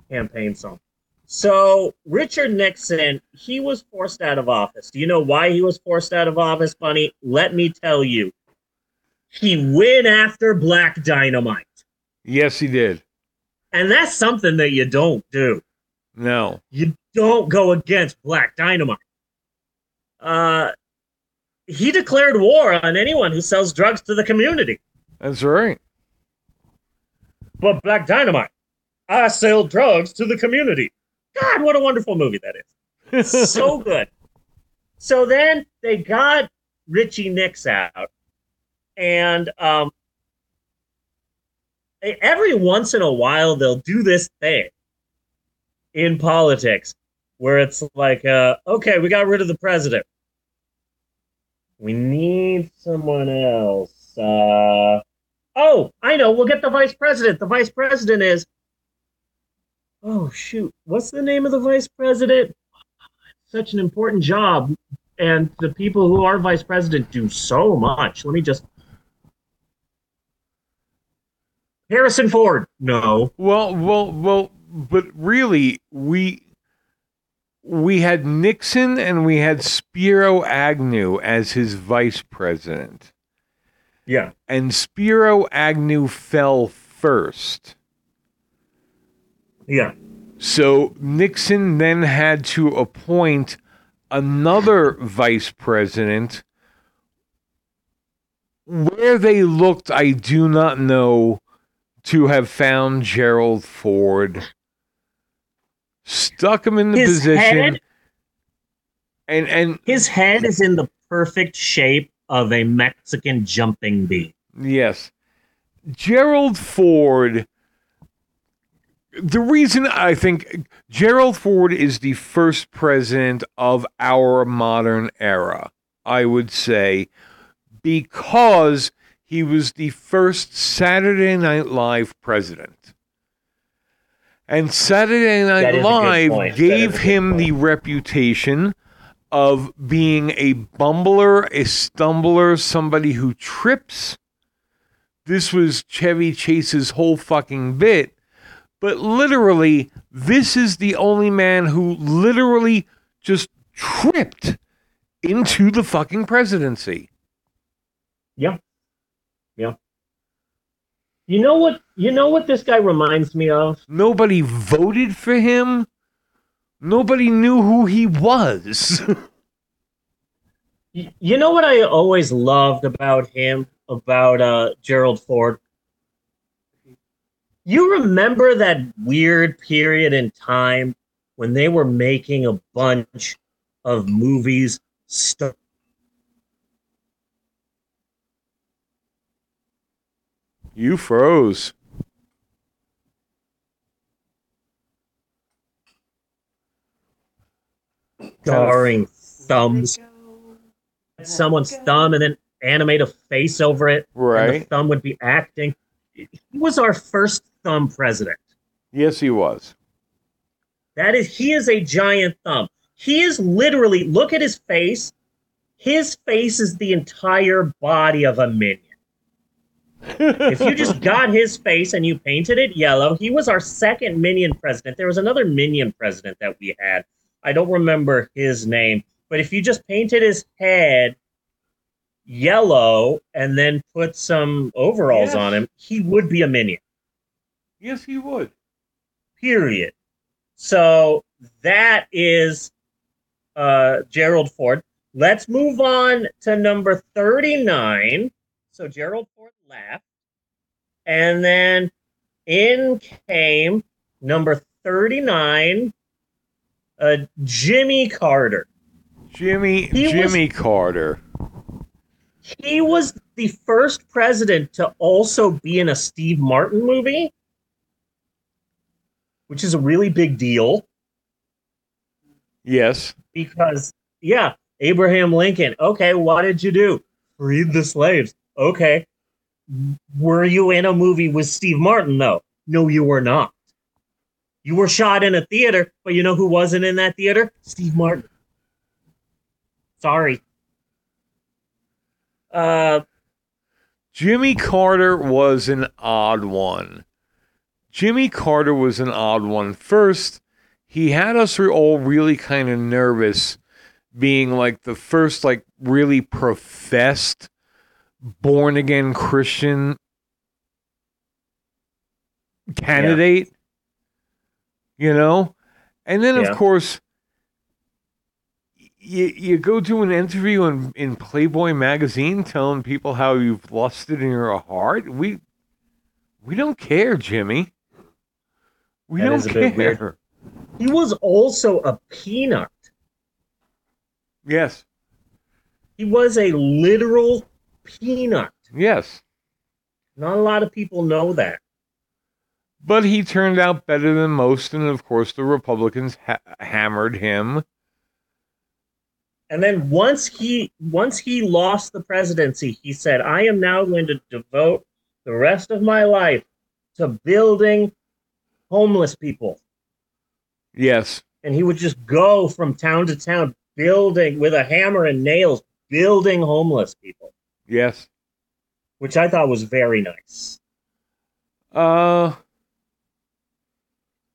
campaign song. So Richard Nixon, he was forced out of office. Do you know why he was forced out of office, Bunny? Let me tell you. he went after Black Dynamite. Yes, he did. And that's something that you don't do. No. You don't go against Black Dynamite. Uh, he declared war on anyone who sells drugs to the community. That's right. But Black Dynamite, I sell drugs to the community. God, what a wonderful movie that is. so good. So then they got Richie Nix out, and um, every once in a while they'll do this thing in politics where it's like, uh, okay, we got rid of the president. We need someone else. Uh, oh, I know. We'll get the vice president. The vice president is. Oh shoot! What's the name of the vice president? Such an important job, and the people who are vice president do so much. Let me just. Harrison Ford. No. Well, well, well, but really, we we had Nixon and we had Spiro Agnew as his vice president. Yeah. And Spiro Agnew fell first. Yeah. So Nixon then had to appoint another vice president. Where they looked, I do not know, to have found Gerald Ford. Stuck him in the His position. head- and and His head is in the perfect shape of a Mexican jumping bee. Yes. Gerald Ford. The reason I think Gerald Ford is the first president of our modern era, I would say, because he was the first Saturday Night Live president. And Saturday Night is a good Live gave is a good him point. the reputation of being a bumbler, a stumbler, somebody who trips. This was Chevy Chase's whole fucking bit. But literally, this is the only man who literally just tripped into the fucking presidency. Yeah. You know what you know what this guy reminds me of? Nobody voted for him. Nobody knew who he was. Y- You know what I always loved about him, about uh, Gerald Ford? You remember that weird period in time when they were making a bunch of movies st- you froze. starring thumbs. Someone's thumb and then animate a face over it. And the Right. thumb would be acting. He was our first thumb president. Yes, he was. That is, he is a giant thumb. He is literally, look at his face. His face is the entire body of a minion. If you just got his face and you painted it yellow, he was our second minion president. There was another minion president that we had. I don't remember his name, but if you just painted his head yellow and then put some overalls Yes. on him, he would be a minion yes, he would. period. So that is uh, Gerald Ford. Let's move on to number 39. So Gerald Ford left. And then in came number 39, uh, Jimmy Carter. Jimmy He was- Jimmy Carter. He was the first president to also be in a Steve Martin movie, which is a really big deal. Yes. because yeah, Abraham Lincoln. Okay, what did you do? Freed the slaves. Okay. Were you in a movie with Steve Martin though? No, you were not. You were shot in a theater, but you know who wasn't in that theater? Steve Martin. Sorry. Uh Jimmy Carter was an odd one. Jimmy Carter was an odd one. First, he had us all really kind of nervous being like the first like really professed born again Christian candidate. You know? And then, Yeah. of course, you, you go to an interview in, in Playboy magazine telling people how you've lusted in your heart. We we don't care, Jimmy. We That don't care. He was also a peanut. Yes. He was a literal peanut. Yes. Not a lot of people know that. But he turned out better than most, and of course, the Republicans ha- hammered him. And then once he once he lost the presidency, he said, "I am now going to devote the rest of my life to building homeless people." Yes. And he would just go from town to town building with a hammer and nails, building homeless people, Yes. which I thought was very nice. Uh,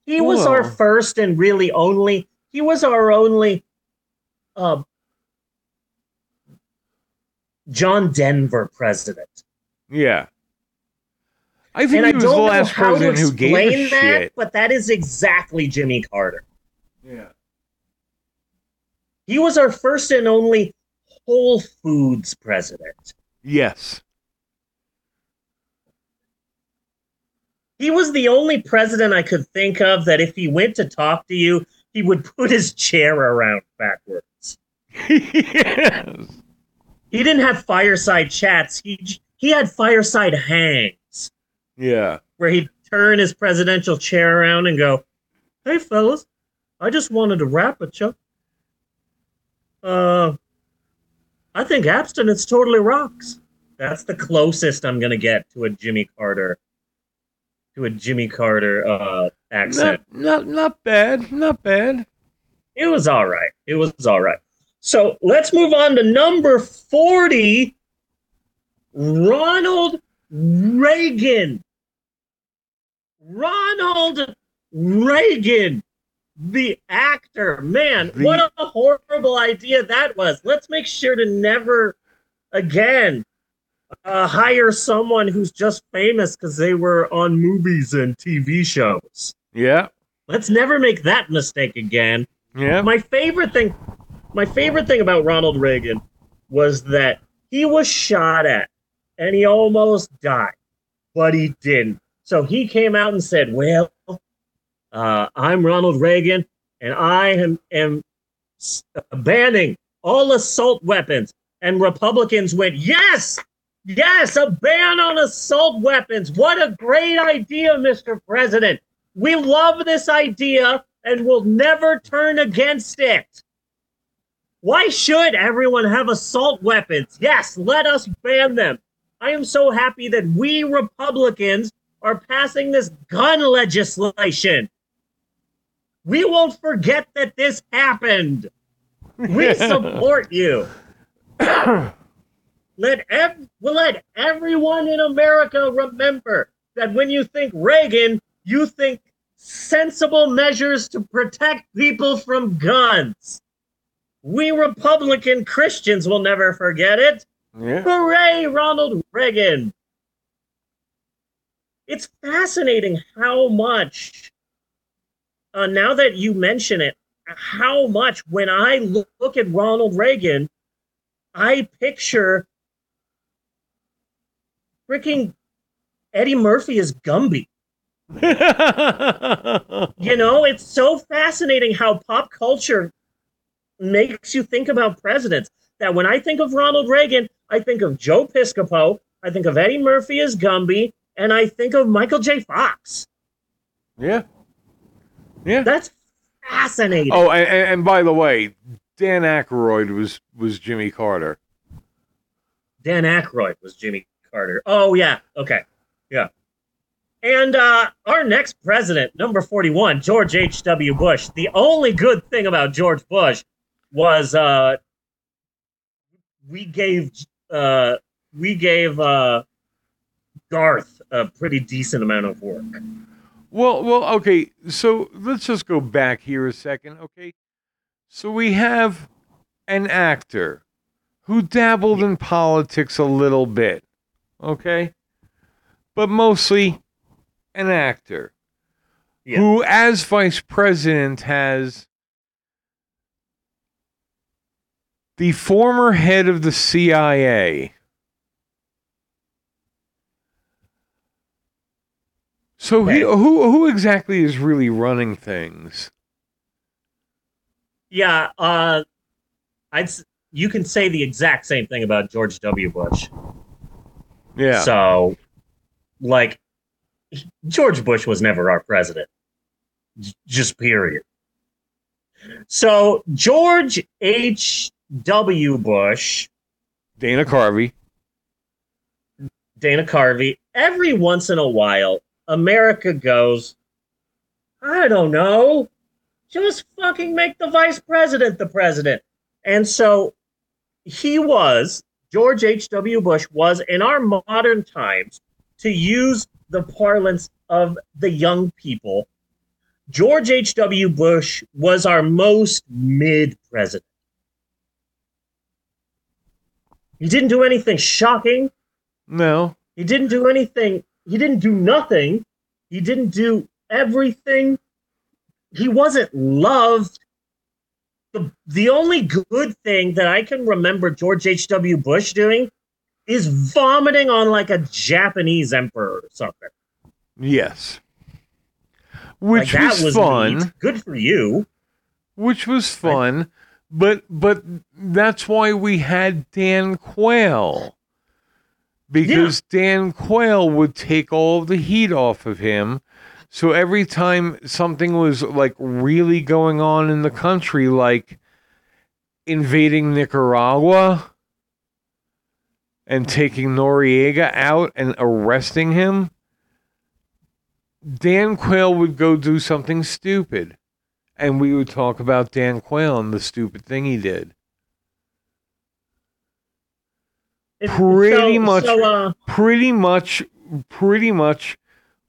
He was our first and really only. He was our only uh, John Denver president. yeah. I think and he I was don't the know last how to president who gave a explain that, shit. but that is exactly Jimmy Carter. Yeah. He was our first and only Whole Foods president. Yes. He was the only president I could think of that if he went to talk to you, he would put his chair around backwards. yes. He didn't have fireside chats. He he had fireside hangs Yeah. where he'd turn his presidential chair around and go, "Hey fellas, I just wanted to rap at you. Uh, I think abstinence totally rocks." That's the closest I'm gonna get to a Jimmy Carter, to a Jimmy Carter uh, accent. Not, not, not bad. Not bad. It was all right. It was all right. So let's move on to number 40 Ronald Reagan. Ronald Reagan, the actor. Man, The- what a horrible idea that was. Let's make sure to never again uh, hire someone who's just famous because they were on movies and TV shows. Yeah. Let's never make that mistake again. Yeah. My favorite thing, my favorite thing about Ronald Reagan was that he was shot at and he almost died, but he didn't. So he came out and said, "Well, uh, I'm Ronald Reagan, and I am, am banning all assault weapons." And Republicans went, "Yes, yes, a ban on assault weapons. What a great idea, Mr. President. We love this idea and will never turn against it. Why should everyone have assault weapons? Yes, let us ban them. I am so happy that we Republicans are passing this gun legislation. We won't forget that this happened. We support you. let ev- we'll let everyone in America remember that when you think Reagan, you think sensible measures to protect people from guns. We Republican Christians will never forget it. Yeah. Hooray, Ronald Reagan! It's fascinating how much, uh, now that you mention it, how much when I look, look at Ronald Reagan, I picture freaking Eddie Murphy as Gumby. You know, it's so fascinating how pop culture makes you think about presidents. That when I think of Ronald Reagan, I think of Joe Piscopo, I think of Eddie Murphy as Gumby, and I think of Michael J. Fox. yeah. Yeah. That's fascinating. Oh, and, and, by the way, Dan Aykroyd was was Jimmy Carter. Dan Aykroyd was Jimmy Carter. Oh yeah, okay, yeah. And uh, our next president, number forty-one, George H. W. Bush. The only good thing about George Bush was uh, we gave uh, we gave uh, Garth a pretty decent amount of work. Well, well, okay. So let's just go back here a second, okay? So we have an actor who dabbled in politics a little bit, okay? But mostly an actor Yeah. who, as vice president, has the former head of the CIA. So he, Okay. who who exactly is really running things? Yeah, uh, I'd you can say the exact same thing about George W. Bush. Yeah. So, like, George Bush was never our president. J- Just period. So George H. W. Bush, Dana Carvey. Dana Carvey, every once in a while, America goes, I don't know, just fucking make the vice president the president. And so he was, George H.W. Bush was in our modern times, to use the parlance of the young people, George H.W. Bush was our most mid president. He didn't do anything shocking. No. He didn't do anything. He didn't do nothing. He didn't do everything. He wasn't loved. The, the only good thing that I can remember George H.W. Bush doing is vomiting on like a Japanese emperor or something. Yes. Which like, was, was fun. neat. Good for you. Which was fun. But but that's why we had Dan Quayle. Because Dan Quayle would take all of the heat off of him. So every time something was like really going on in the country, like invading Nicaragua and taking Noriega out and arresting him, Dan Quayle would go do something stupid. And we would talk about Dan Quayle and the stupid thing he did. Pretty so- much. So, uh, Pretty much, pretty much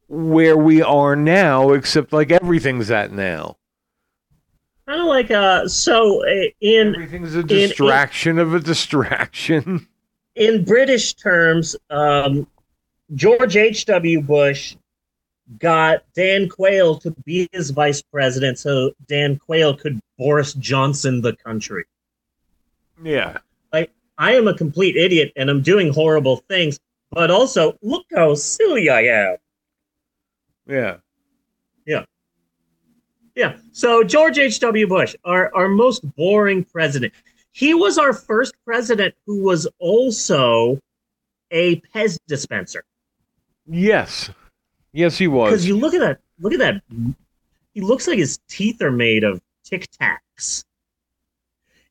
where we are now, except like everything's at now. kind of like uh, so uh, in Everything's a distraction of a distraction. in British terms, um, George H.W. Bush got Dan Quayle to be his vice president so Dan Quayle could Boris Johnson the country. yeah. I am a complete idiot and I'm doing horrible things, but also look how silly I am. Yeah. Yeah. Yeah. So George H.W. Bush, our, our most boring president. He was our first president who was also a Pez dispenser. Yes. Yes, he was. Because you look at that, look at that. He looks like his teeth are made of Tic Tacs.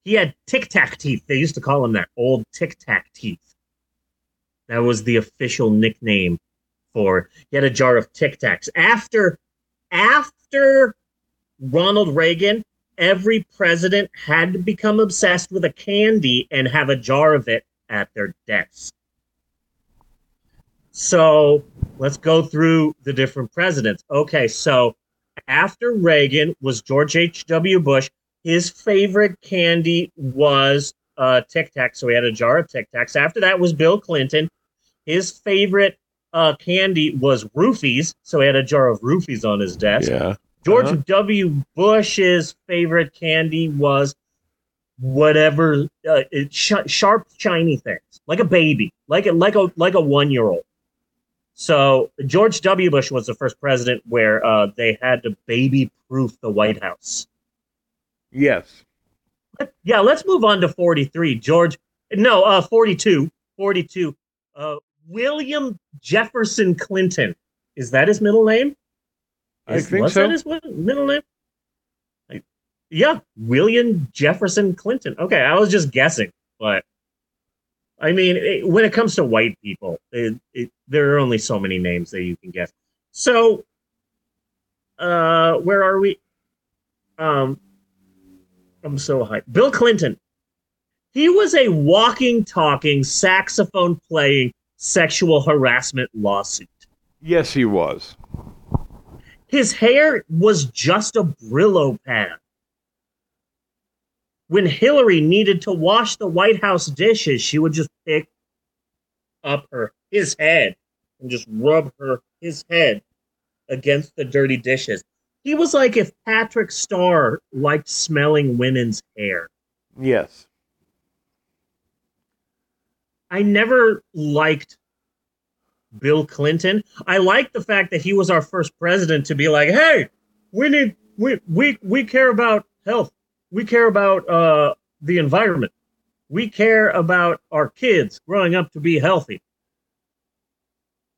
He had Tic Tac teeth. They used to call him that old Tic Tac teeth. That was the official nickname for. He had a jar of Tic Tacs. After, after Ronald Reagan, every president had to become obsessed with a candy and have a jar of it at their desk. So let's go through the different presidents. Okay, so after Reagan was George H.W. Bush. His favorite candy was uh, Tic Tac, so he had a jar of Tic Tacs. After that was Bill Clinton. His favorite uh, candy was roofies, so he had a jar of roofies on his desk. Yeah. George Uh-huh. W. Bush's favorite candy was whatever uh, it, sh- sharp, shiny things, like a baby, like a like a like a one year old. So George W. Bush was the first president where uh, they had to baby proof the White House. Yes. Yeah, let's move on to 43. George, no, uh, 42. 42. Uh, William Jefferson Clinton. Is that his middle name? I Is- think was so. that his middle name? I- yeah, William Jefferson Clinton. Okay, I was just guessing, but I mean, it, when it comes to white people, it, it, there are only so many names that you can guess. So, uh, where are we? Um, I'm so hyped. Bill Clinton. He was a walking, talking, saxophone playing sexual harassment lawsuit. Yes, he was. His hair was just a Brillo pad. when Hillary needed to wash the White House dishes, she would just pick up her his head and just rub her his head against the dirty dishes. He was like if Patrick Star liked smelling women's hair. Yes. I never liked Bill Clinton. I liked the fact that he was our first president to be like, "Hey, we need we we we care about health. We care about uh the environment. We care about our kids growing up to be healthy."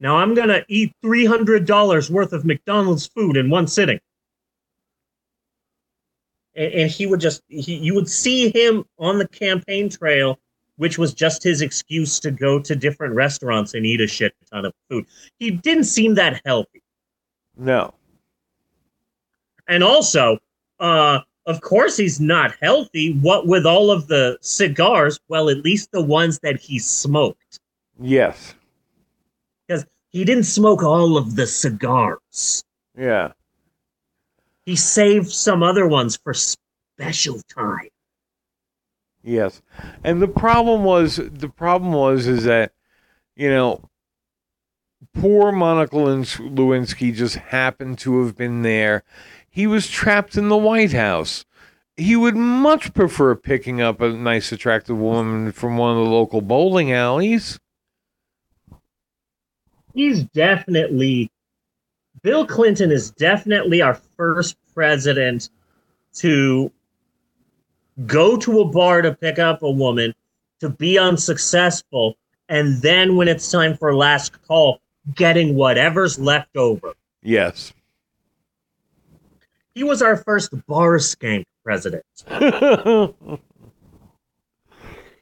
Now I'm going to eat $300 worth of McDonald's food in one sitting. And, and he would just he, you would see him on the campaign trail which was just his excuse to go to different restaurants and eat a shit ton of food. He didn't seem that healthy. No. And also, uh, of course, he's not healthy. What with all of the cigars? Well, at least the ones that he smoked. Yes. Because he didn't smoke all of the cigars. Yeah. He saved some other ones for special time. Yes. And the problem was the problem was is that you know poor Monica Lewinsky just happened to have been there. He was trapped in the White House. He would much prefer picking up a nice attractive woman from one of the local bowling alleys. He's definitely Bill Clinton is definitely our first president to go to a bar to pick up a woman, to be unsuccessful, and then when it's time for last call, getting whatever's left over. Yes. He was our first bar skank president.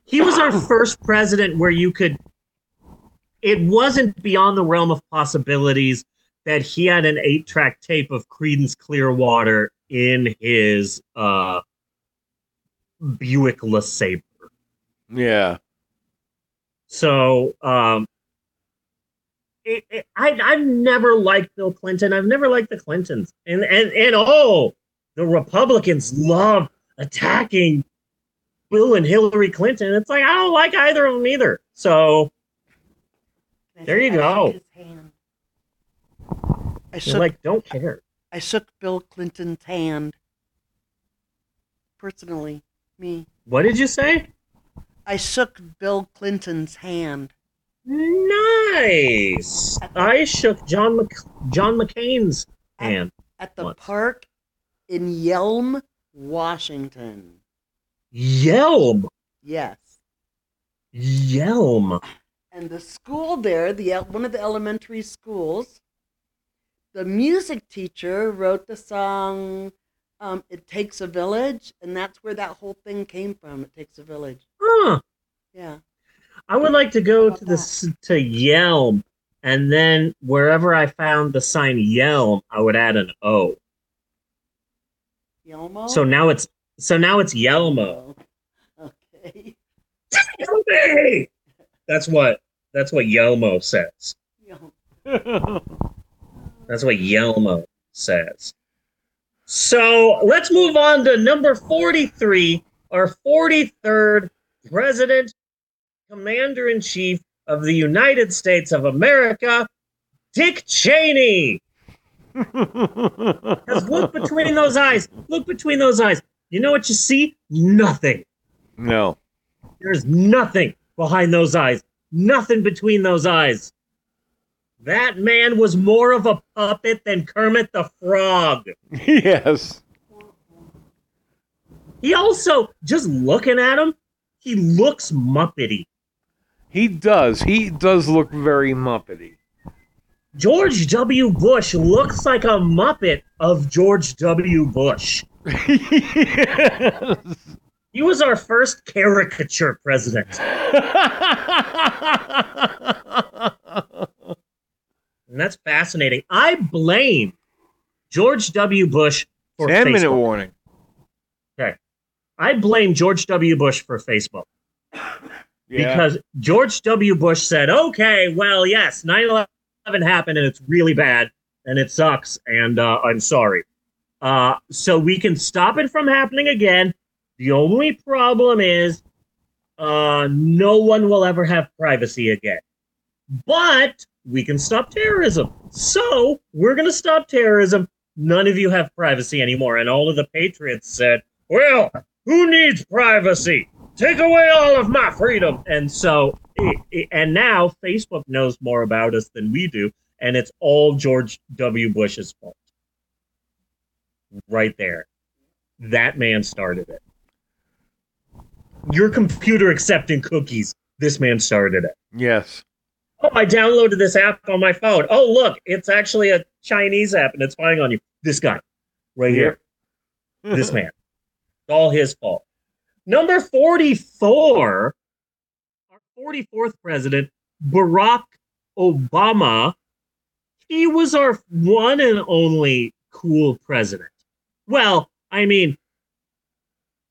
he was our first president where you could it wasn't beyond the realm of possibilities that he had an eight track tape of Creedence Clearwater in his uh Buick LeSabre. Yeah. So, um, it, it, I, I've never liked Bill Clinton. I've never liked the Clintons, and and and oh, the Republicans love attacking Bill and Hillary Clinton. It's like I don't like either of them either. So there you go. I shook, like don't care. I shook Bill Clinton's hand. Personally, me. What did you say? I shook Bill Clinton's hand. Nice. I shook John Mc, John McCain's hand. At the Once. park in Yelm, Washington. Yelm. Yes. Yelm. And the school there, the one of the elementary schools, the music teacher wrote the song um, "It Takes a Village," and that's where that whole thing came from. It takes a village. Huh. Yeah. I would like to go to this to Yelm, and then wherever I found the sign Yelm, I would add an O. Yelmo. So now it's so now it's Yelmo. Oh, Okay. Hey! That's what that's what Yelmo says. Yelmo. That's what Yelmo says. So let's move on to number 43, our 43rd President, Commander in Chief of the United States of America, Dick Cheney. Look between those eyes. Look between those eyes. You know what you see? Nothing. no. There's nothing behind those eyes. Nothing between those eyes. That man was more of a puppet than Kermit the Frog. yes. He also, just looking at him, he looks Muppety. He does. He does look very Muppety. George W. Bush looks like a Muppet of George W. Bush. yes. He was our first caricature president. And that's fascinating. I blame George W. Bush for 10 minute Facebook. warning. I blame George W. Bush for Facebook Yeah. because George W. Bush said, okay, well, yes, 9 11 happened and it's really bad and it sucks and uh, I'm sorry. Uh, so we can stop it from happening again. The only problem is uh, no one will ever have privacy again. But we can stop terrorism. So we're going to stop terrorism. None of you have privacy anymore. And all of the patriots said, well, who needs privacy? Take away all of my freedom. And so, and now Facebook knows more about us than we do. And it's all George W. Bush's fault. Right there. That man started it. Your computer accepting cookies. This man started it. Yes. Oh, I downloaded this app on my phone. Oh, look, it's actually a Chinese app and it's spying on you. This guy right here, this man. It's all his fault. Number 44, our 44th president, Barack Obama. He was our one and only cool president. Well, I mean,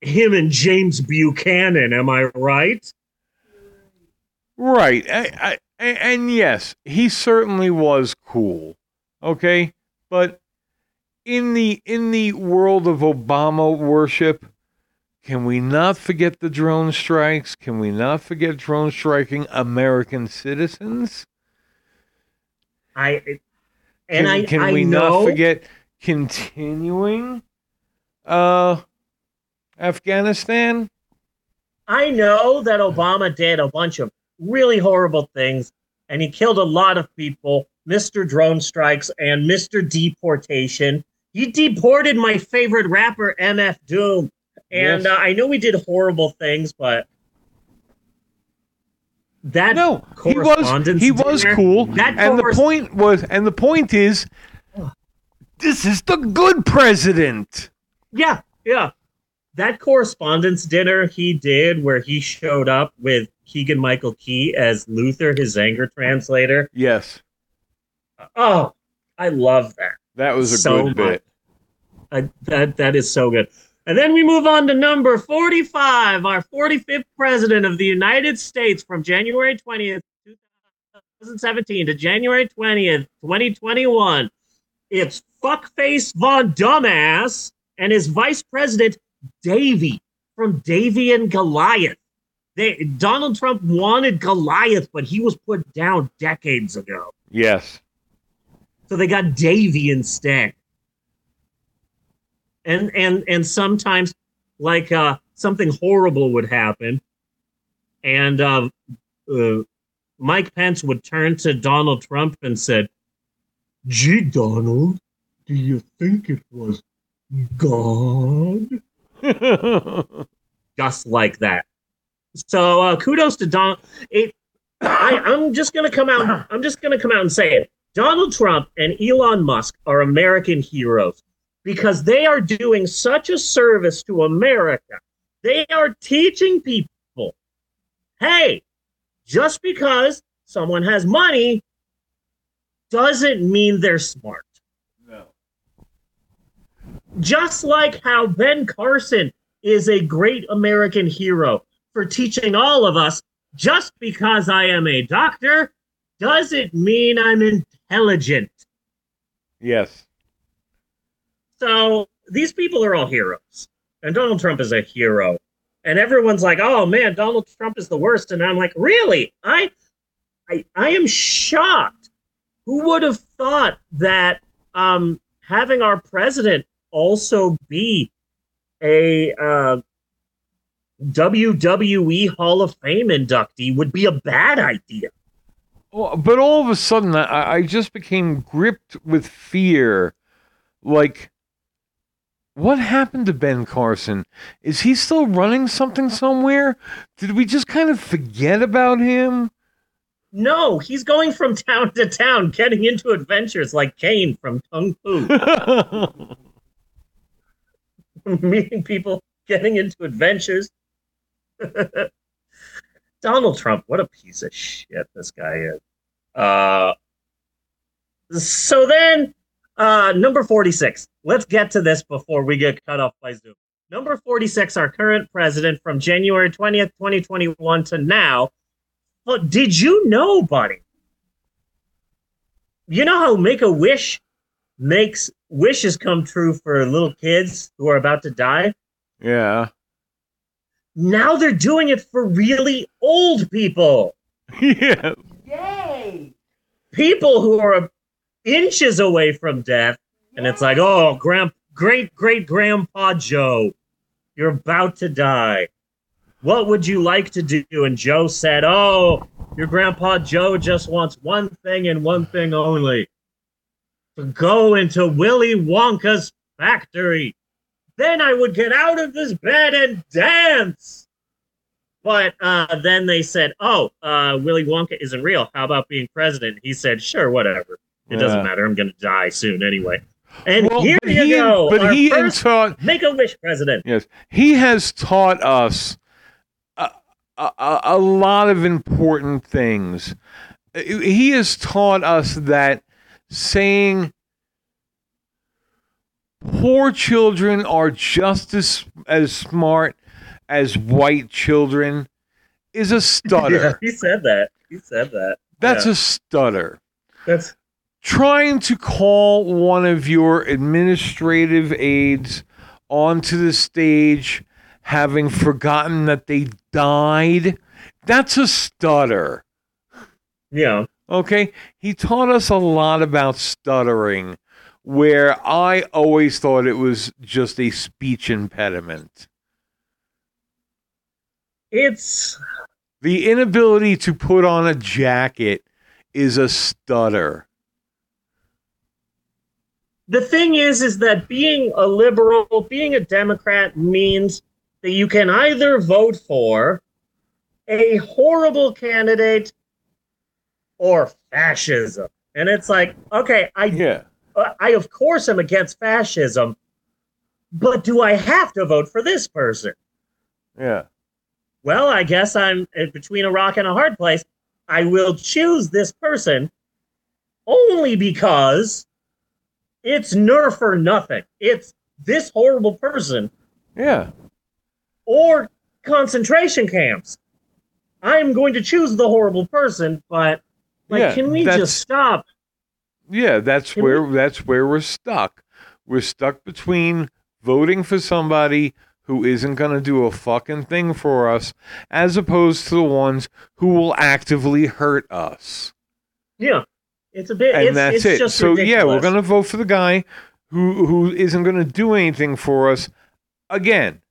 him and James Buchanan, am I right? Right. I, I, a- and yes, he certainly was cool. Okay? But in the in the world of Obama worship, can we not forget the drone strikes? Can we not forget drone striking American citizens? I can, and I can I we know, not forget continuing uh Afghanistan? I know that Obama did a bunch of really horrible things and he killed a lot of people, Mr. Drone Strikes and Mr. Deportation. He deported my favorite rapper, MF Doom. And Yes. uh, I know he did horrible things, but that No, he was he was dinner- cool. that and the point was and the point is this is the good president. Yeah, yeah. That correspondence dinner he did where he showed up with Keegan Michael Key as Luther, his anger translator. Yes. Oh, I love that. That was a So good much. bit. I, that that is so good. And then we move on to number 45, our 45th president of the United States from January 20th, 2017 to January 20th, 2021. It's fuckface Von Dumbass and his vice president Davey from Davey and Goliath. They, Donald Trump wanted Goliath, but he was put down decades ago. Yes. So they got Davey instead. And and and sometimes like uh something horrible would happen and uh, uh Mike Pence would turn to Donald Trump and said, "Gee, Donald, do you think it was God?" Just like that. So uh, kudos to Don. It, I, I'm just gonna come out. I'm just gonna come out and say it. Donald Trump and Elon Musk are American heroes because they are doing such a service to America. They are teaching people, hey, just because someone has money doesn't mean they're smart. No. Just like how Ben Carson is a great American hero for teaching all of us just because I am a doctor doesn't mean I'm intelligent. Yes. So these people are all heroes. And Donald Trump is a hero. And everyone's like, oh man, Donald Trump is the worst. And I'm like, really? I I I am shocked. Who would have thought that um having our president also be a uh WWE Hall of Fame inductee would be a bad idea. Oh, but all of a sudden, I, I just became gripped with fear. Like, what happened to Ben Carson? Is he still running something somewhere? Did we just kind of forget about him? No, he's going from town to town, getting into adventures like Caine from Kung Fu. meeting people, getting into adventures. Donald Trump, what a piece of shit this guy is. Uh, so then, uh, number 46. Let's get to this before we get cut off by Zoom. Number 46, our current president from January 20th, 2021 to now. Well, did you know, buddy? You know how Make a Wish makes wishes come true for little kids who are about to die? yeah. Now they're doing it for really old people. yeah. Yay! People who are inches away from death. And it's like, oh, grand, great great grandpa Joe, you're about to die. What would you like to do? And Joe said, oh, your grandpa Joe just wants one thing and one thing only to go into Willy Wonka's factory. Then I would get out of this bed and dance. But uh, then they said, oh, uh, Willy Wonka isn't real. How about being president? He said, sure, whatever. It doesn't matter. I'm going to die soon anyway. And Well, here you he, go. But he first taught Make a Wish president. Yes, he has taught us a, a, a- lot of important things. He has taught us that saying poor children are just as as smart as white children is a stutter. Yeah, he said that. He said that. That's yeah. a stutter. That's trying to call one of your administrative aides onto the stage having forgotten that they died that's a stutter yeah. okay he taught us a lot about stuttering where i always thought it was just a speech impediment. It's the inability to put on a jacket is a stutter. The thing is is that being a liberal being a democrat means that you can either vote for a horrible candidate or fascism. And it's like okay i yeah i of course am against fascism but do i have to vote for this person? Yeah. Well i guess i'm uh, between a rock and a hard place i will choose this person only because it's nerf or nothing. It's this horrible person. Yeah. Or concentration camps. I'm going to choose the horrible person but like Yeah, can we just stop Yeah, that's where that's where we're stuck. We're stuck between voting for somebody who isn't going to do a fucking thing for us as opposed to the ones who will actively hurt us. yeah it's a bit And it's, that's it's it. just So yeah, we're going to vote for the guy who who isn't going to do anything for us again.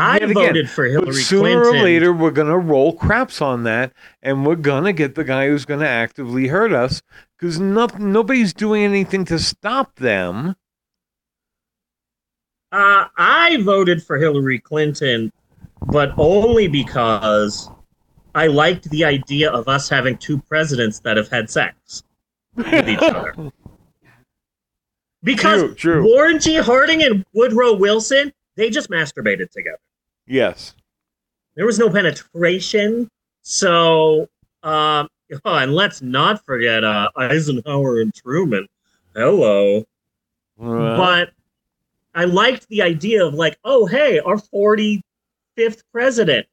I yet again. voted for hillary sooner clinton or later, we're going to roll craps on that, and we're going to get the guy who's going to actively hurt us because nobody's doing anything to stop them. Uh, I voted for Hillary Clinton, but only because I liked the idea of us having two presidents that have had sex with each other. Because True, true. Warren G. Harding and Woodrow Wilson, they just masturbated together. Yes. There was no penetration. So, um, oh, and let's not forget uh, Eisenhower and Truman. Hello. But I liked the idea of like, oh hey, our 45th president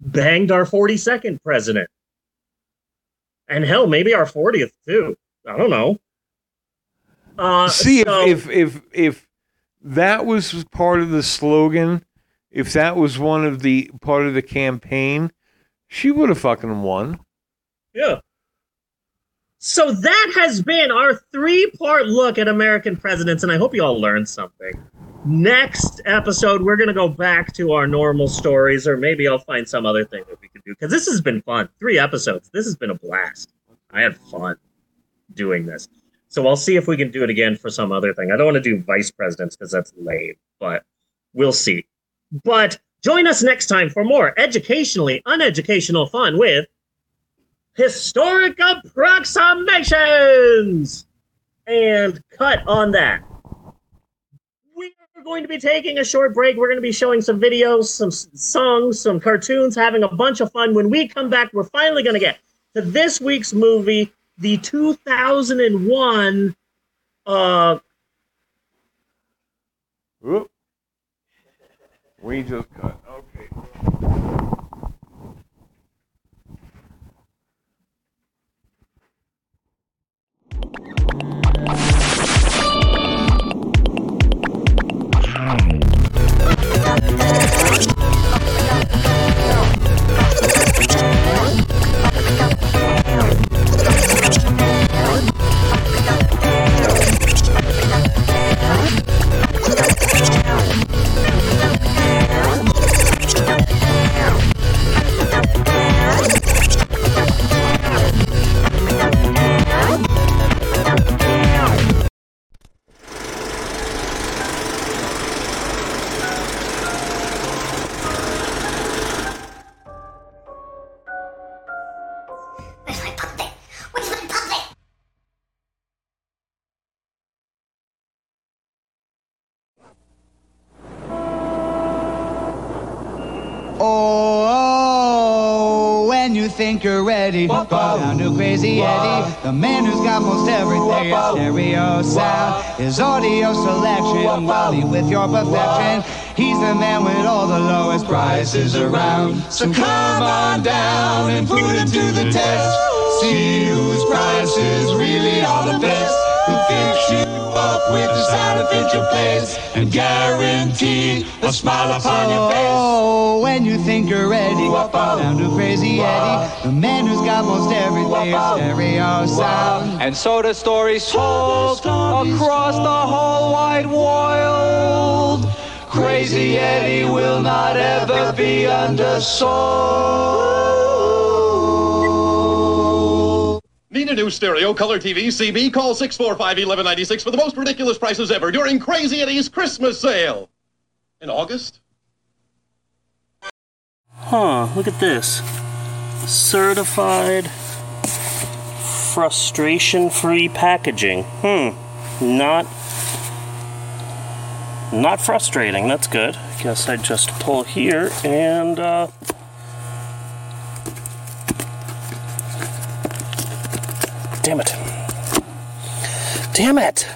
banged our 42nd president. And hell, maybe our 40th too. I don't know. Uh, See so- if, if if if that was part of the slogan, if that was one of the part of the campaign, she would have fucking won. Yeah. So that has been our three part look at American presidents, and I hope you all learned something. Next episode, we're going to go back to our normal stories, or maybe I'll find some other thing that we can do because this has been fun. Three episodes. This has been a blast. I had fun doing this. So I'll see if we can do it again for some other thing. I don't want to do vice presidents because that's lame, but we'll see. But join us next time for more educationally uneducational fun with historic approximations and cut on that. We are going to be taking a short break. We're going to be showing some videos, some songs, some cartoons, having a bunch of fun. When we come back, we're finally going to get to this week's movie, the 2001 uh Oop. We just cut. Okay. Think you're ready, down to Crazy Eddie, the man who's got most everything. His stereo sound, his audio selection, Wally with your perfection. He's the man with all the lowest prices around. So come on down and put him to the test. See whose prices really are the best. Fix you up with the sound that your place and guarantee a smile upon your face. Oh, when you think you're ready, down to Crazy Eddie, the man who's got most everything. Stereo sound. And so the story's told across the whole wide world. Crazy Eddie will not ever be undersold. Need a new stereo, color TV, CB? Call 645-1196 for the most ridiculous prices ever during Crazy Eddie's Christmas sale. In August? Huh, look at this. Certified frustration free packaging. Hmm. Not not frustrating. That's good. Guess I just pull here and uh Damn it. Damn it.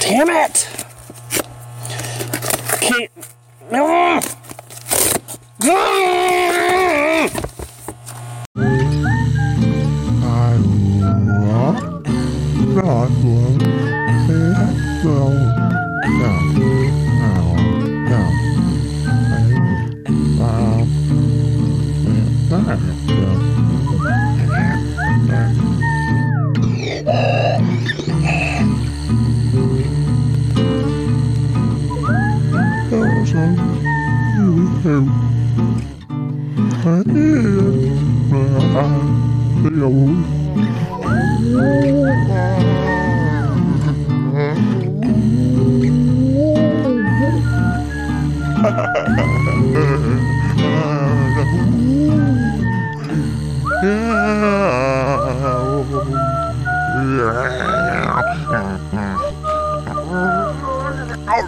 Damn it. Can't. No. Oh,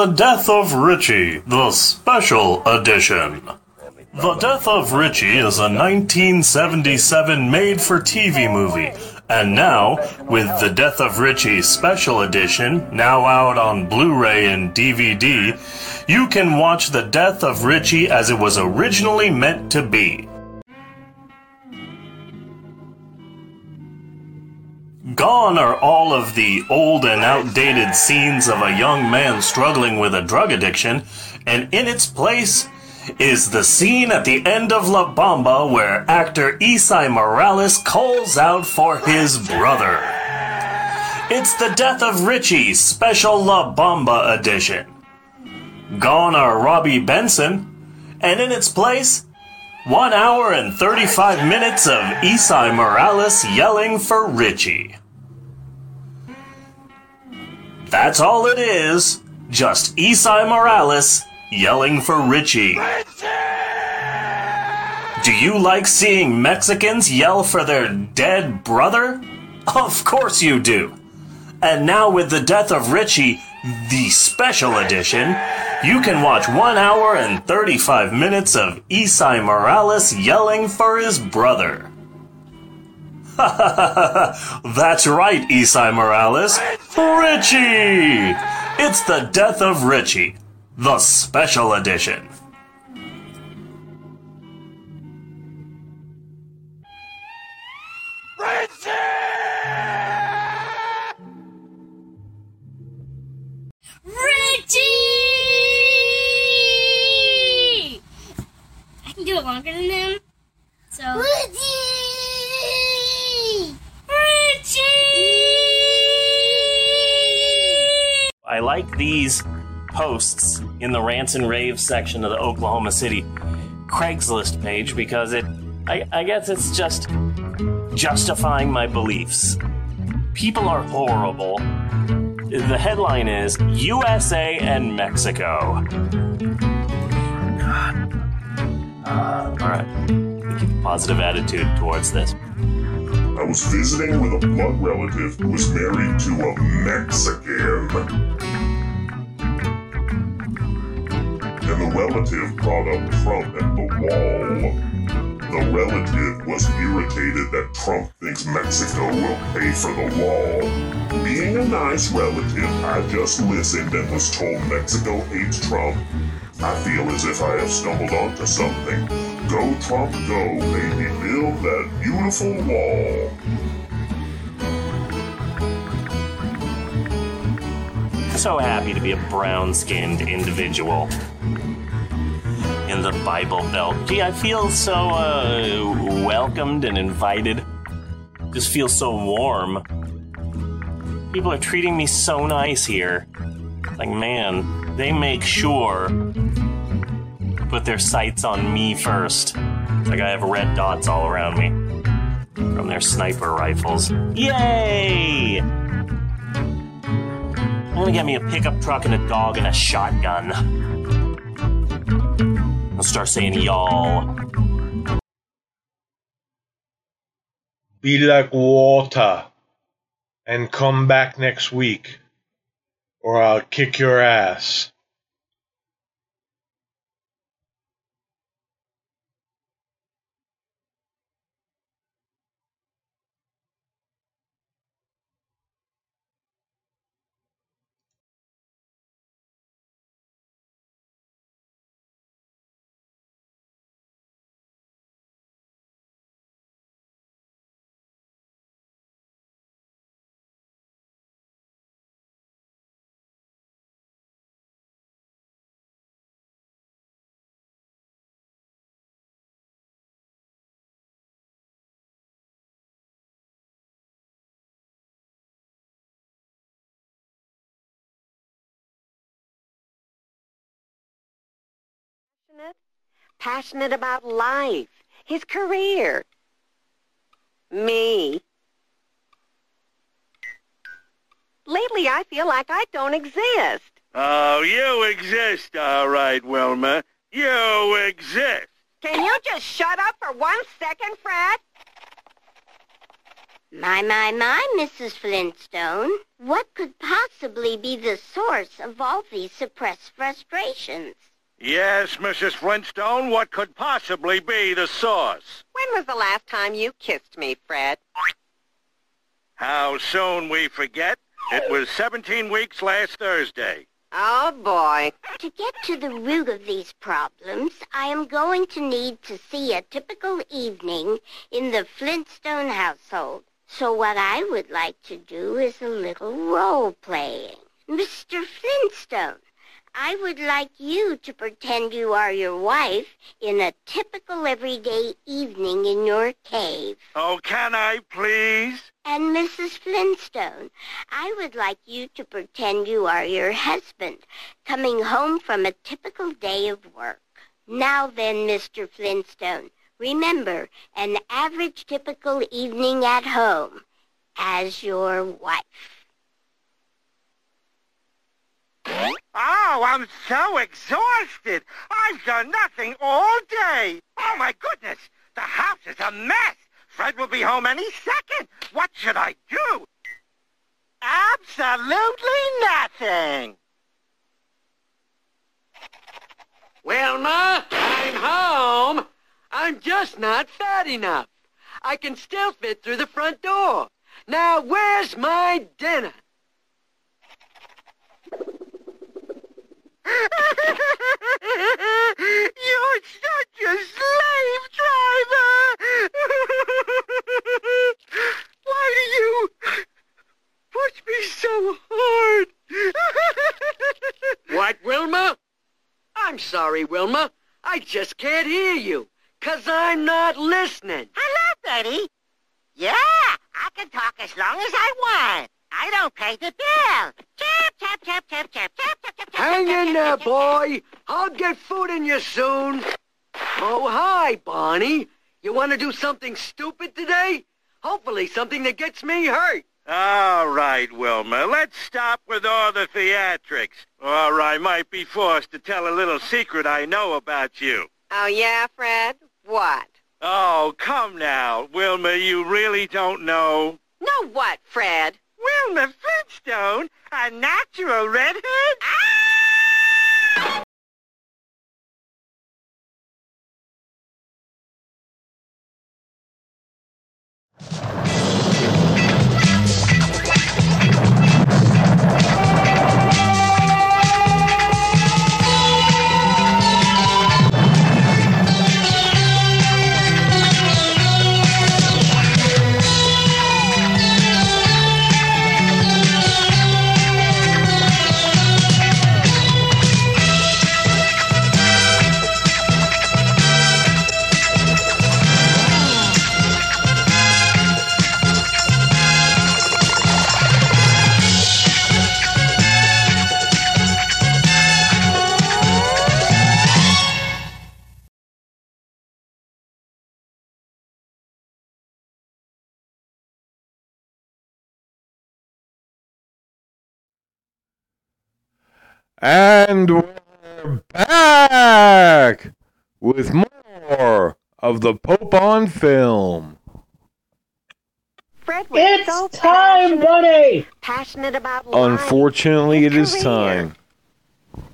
The Death of Richie, the special edition. The Death of Richie is a 1977 made for TV movie. And now, with The Death of Richie Special Edition, now out on Blu ray and DVD, you can watch The Death of Richie as it was originally meant to be. Of the old and outdated scenes of a young man struggling with a drug addiction, and in its place is the scene at the end of La Bamba where actor Esai Morales calls out for his brother. It's the Death of Richie Special La Bamba edition. Gone are Robby Benson, and in its place, 1 hour and 35 minutes of Esai Morales yelling for Richie. That's all it is. Just Esai Morales yelling for Richie. Do you like seeing Mexicans yell for their dead brother? Of course you do. And now with the death of Richie, the special edition, you can watch 1 hour and 35 minutes of Esai Morales yelling for his brother. That's right, Esai Morales. Richie! It's the death of Richie, the special edition. These posts in the rants and raves section of the Oklahoma City Craigslist page because it, I, I guess it's just justifying my beliefs. People are horrible. The headline is USA and Mexico. Uh, all right. Keep a positive attitude towards this. I was visiting with a blood relative who was married to a Mexican. The relative brought up Trump and the wall. The relative was irritated that Trump thinks Mexico will pay for the wall. Being a nice relative, I just listened and was told Mexico hates Trump. I feel as if I have stumbled onto something. Go, Trump, go, baby, build that beautiful wall. So happy to be a brown skinned individual in the Bible Belt. Gee, I feel so uh, welcomed and invited. Just feel so warm. People are treating me so nice here. Like, man, they make sure to put their sights on me first. It's like I have red dots all around me from their sniper rifles. Yay! I'm gonna get me a pickup truck and a dog and a shotgun. I'll start saying y'all. Be like water and come back next week, or I'll kick your ass. Passionate, passionate about life, his career. Me. Lately, I feel like I don't exist. Oh, you exist, all right, Wilma. You exist. Can you just shut up for one second, Fred? My, my, my, Mrs. Flintstone. What could possibly be the source of all these suppressed frustrations? Yes, Mrs. Flintstone, what could possibly be the source? When was the last time you kissed me, Fred? How soon we forget. It was 17 weeks last Thursday. Oh, boy. To get to the root of these problems, I am going to need to see a typical evening in the Flintstone household. So what I would like to do is a little role playing. Mr. Flintstone, I would like you to pretend you are your wife in a typical everyday evening in your cave. Oh, can I, please? And Mrs. Flintstone, I would like you to pretend you are your husband, coming home from a typical day of work. Now then, Mr. Flintstone, remember, an average typical evening at home as your wife. Oh, I'm so exhausted. I've done nothing all day. Oh, my goodness. The house is a mess. Fred will be home any second. What should I do? Absolutely nothing. Wilma, I'm home. I'm just not fat enough. I can still fit through the front door. Now, where's my dinner? You're such a slave driver! Why do you push me so hard? What, Wilma? I'm sorry, Wilma. I just can't hear you, 'cause I'm not listening. Hello, Betty. Yeah, I can talk as long as I want. I don't pay the bill. Tap, tap, tap, tap, tap, tap, tap, tap, Hang tap, in there, tap, boy. I'll get food in you soon. Oh, hi, Bonnie. You want to do something stupid today? Hopefully something that gets me hurt. All right, Wilma, let's stop with all the theatrics, or I might be forced to tell a little secret I know about you. Oh, yeah, Fred? What? Oh, come now, Wilma, you really don't know? Know what, Fred? Wilma Flintstone, a natural redhead? Ah! And we're back with more of the Pope on film. Fred was It's so time, Bunny! passionate about lying. Unfortunately, it is time.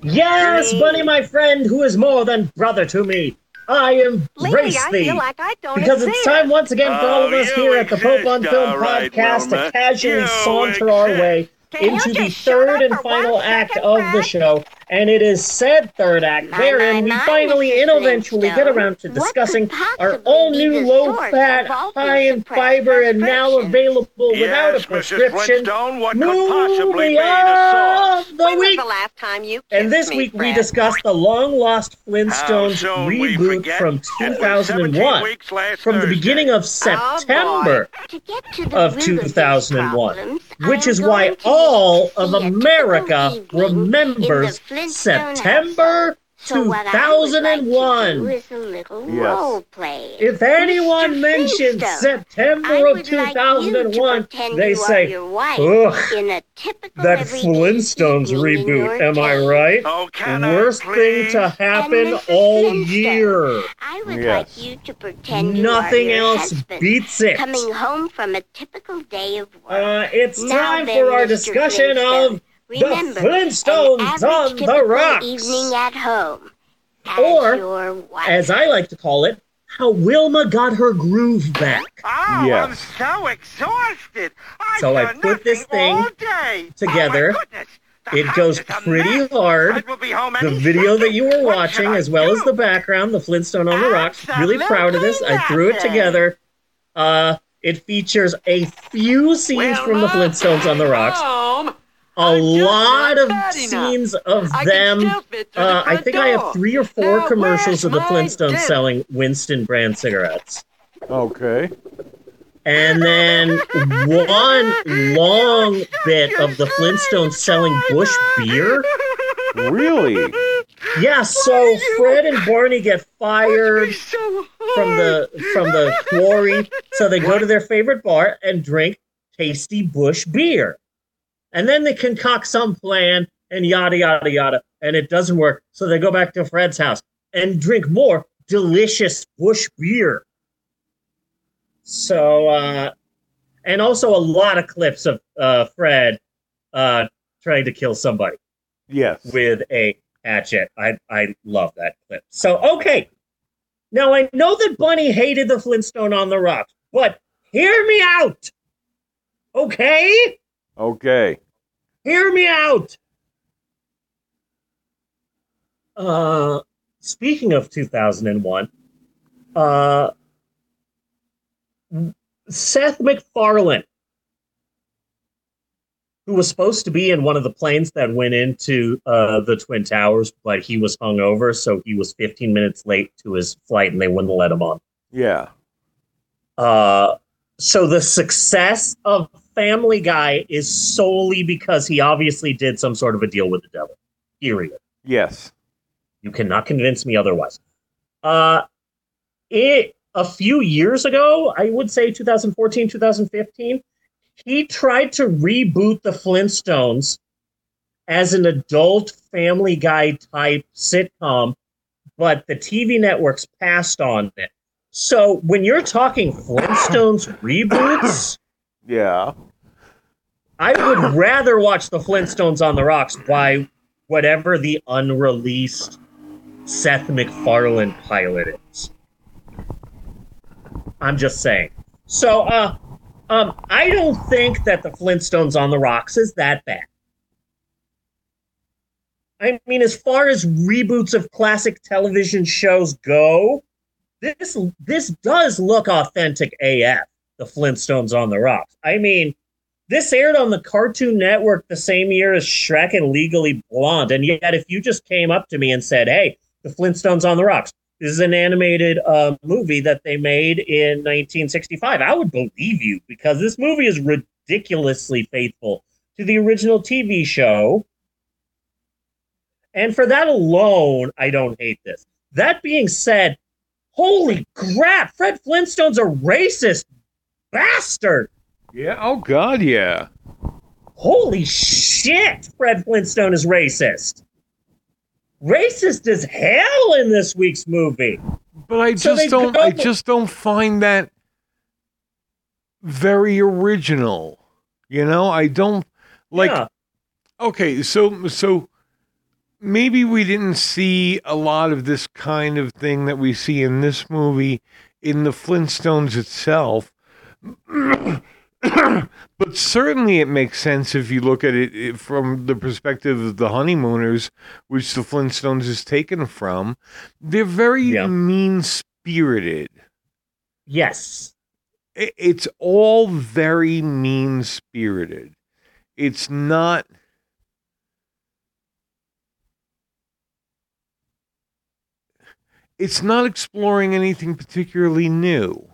Yes, Bunny, my friend, who is more than brother to me. I embrace Lately, I thee. feel like I don't because it's time once again for all of Oh, us you here at the Pope on Film all right, podcast Wilma. to casually You saunter our way Can into the third and final act second, of the show. And it is said third act, My, wherein we my, my, finally and eventually get around to discussing our all new low fat, high in fiber, and now frustrations? available without a prescription. Flintstone, what could possibly be movie the of the week. the last time you And this me, week we Fred? discussed the long lost Flintstones reboot from It was 17 2001, from the Thursday. beginning of oh, September To get to the of 2001, problems, I which is why all of see a typical America remembers September So what I would like to 2001. do is a little Yes. role play. If anyone mentions Flintstone, September of would like 2001, they say, ugh, in a typical that Flintstones reboot. Am I right? Oh, can I, Worst thing to happen all year. I would Yes. like you to pretend Nothing you are your else husband, beats it. coming home from a typical day of work. Uh, it's Now time then, for our Mr. discussion Flintstone, of Remember, the Flintstones an on the rocks. evening at home. As Or, as I like to call it, how Wilma got her groove back. Oh, Yes. I'm so exhausted. I've So I put this thing all day. together. Oh, goodness. The It house goes is a pretty mess. hard. Fred will be home The any video that you were. What watching, as well as the background, the Flintstone on the rocks, really proud of this. I threw it together. Uh, it features a few scenes from the Flintstones on the rocks. A lot of scenes of I them. still fit the Uh, I front think I have three or four Now, commercials of the Flintstones dip? selling Winston brand cigarettes. Okay. And then one long bit of the Flintstones selling Busch beer. Really? Yeah, so Fred and Barney get fired from the from the quarry, so they go to their favorite bar and drink tasty Busch beer. And then they concoct some plan and yada yada yada, and it doesn't work. So they go back to Fred's house and drink more delicious Busch beer. So uh and also a lot of clips of uh Fred uh trying to kill somebody Yes. with a hatchet. I I love that clip. So okay. Now I know that Bunny hated the Flintstone on the rocks, but hear me out. Okay? Okay. Hear me out. Uh speaking of 2001, uh Seth MacFarlane who was supposed to be in one of the planes that went into uh, the Twin Towers, but he was hungover, so he was 15 minutes late to his flight, and they wouldn't let him on. Yeah. Uh, so the success of Family Guy is solely because he obviously did some sort of a deal with the devil. Period. Yes. You cannot convince me otherwise. Uh, it a few years ago, I would say 2014, 2015, he tried to reboot the Flintstones as an adult Family Guy type sitcom, but the TV networks passed on it. So when you're talking Flintstones reboots, Yeah. I would rather watch the Flintstones on the Rocks by whatever the unreleased Seth MacFarlane pilot is. I'm just saying. So, uh, um, I don't think that the Flintstones on the Rocks is that bad. I mean, as far as reboots of classic television shows go, this this does look authentic AF. The Flintstones on the Rocks. I mean, this aired on the Cartoon Network the same year as Shrek and Legally Blonde, and yet if you just came up to me and said, "Hey, the Flintstones on the Rocks," this is an animated uh, movie that they made in 1965, I would believe you because this movie is ridiculously faithful to the original TV show. And for that alone, I don't hate this. That being said, holy crap, Fred Flintstone's a racist bastard. Yeah. Oh God. Yeah. Holy shit, Fred Flintstone is racist. Racist as hell in this week's movie. But I So just don't. I just don't find that very original. You know, I don't like. Yeah. Okay, so so maybe we didn't see a lot of this kind of thing that we see in this movie in the Flintstones itself. but certainly it makes sense if you look at it from the perspective of the honeymooners, which the Flintstones is taken from. They're very mean spirited. Yes. It's all very mean spirited. It's not. It's not exploring anything particularly new.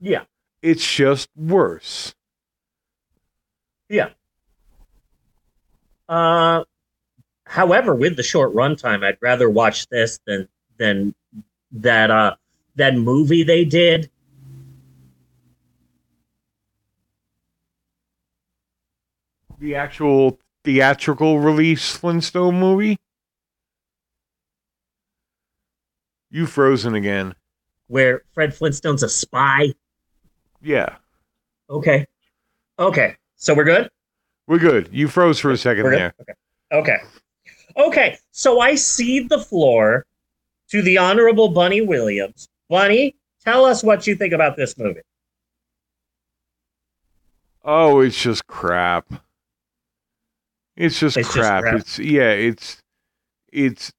Yeah. It's just worse. Yeah. Uh, However, with the short runtime, I'd rather watch this than than that uh that movie they did. The actual theatrical release Flintstone movie? You frozen again. where Fred Flintstone's a spy. Yeah. Okay. Okay. So we're good? We're good. You froze for a 2nd We're there. Okay. Okay. Okay. So I cede the floor to the Honorable Bunny Williams. Bunny, tell us what you think about this movie. Oh, it's just crap. It's just It's just crap. crap. It's yeah, it's it's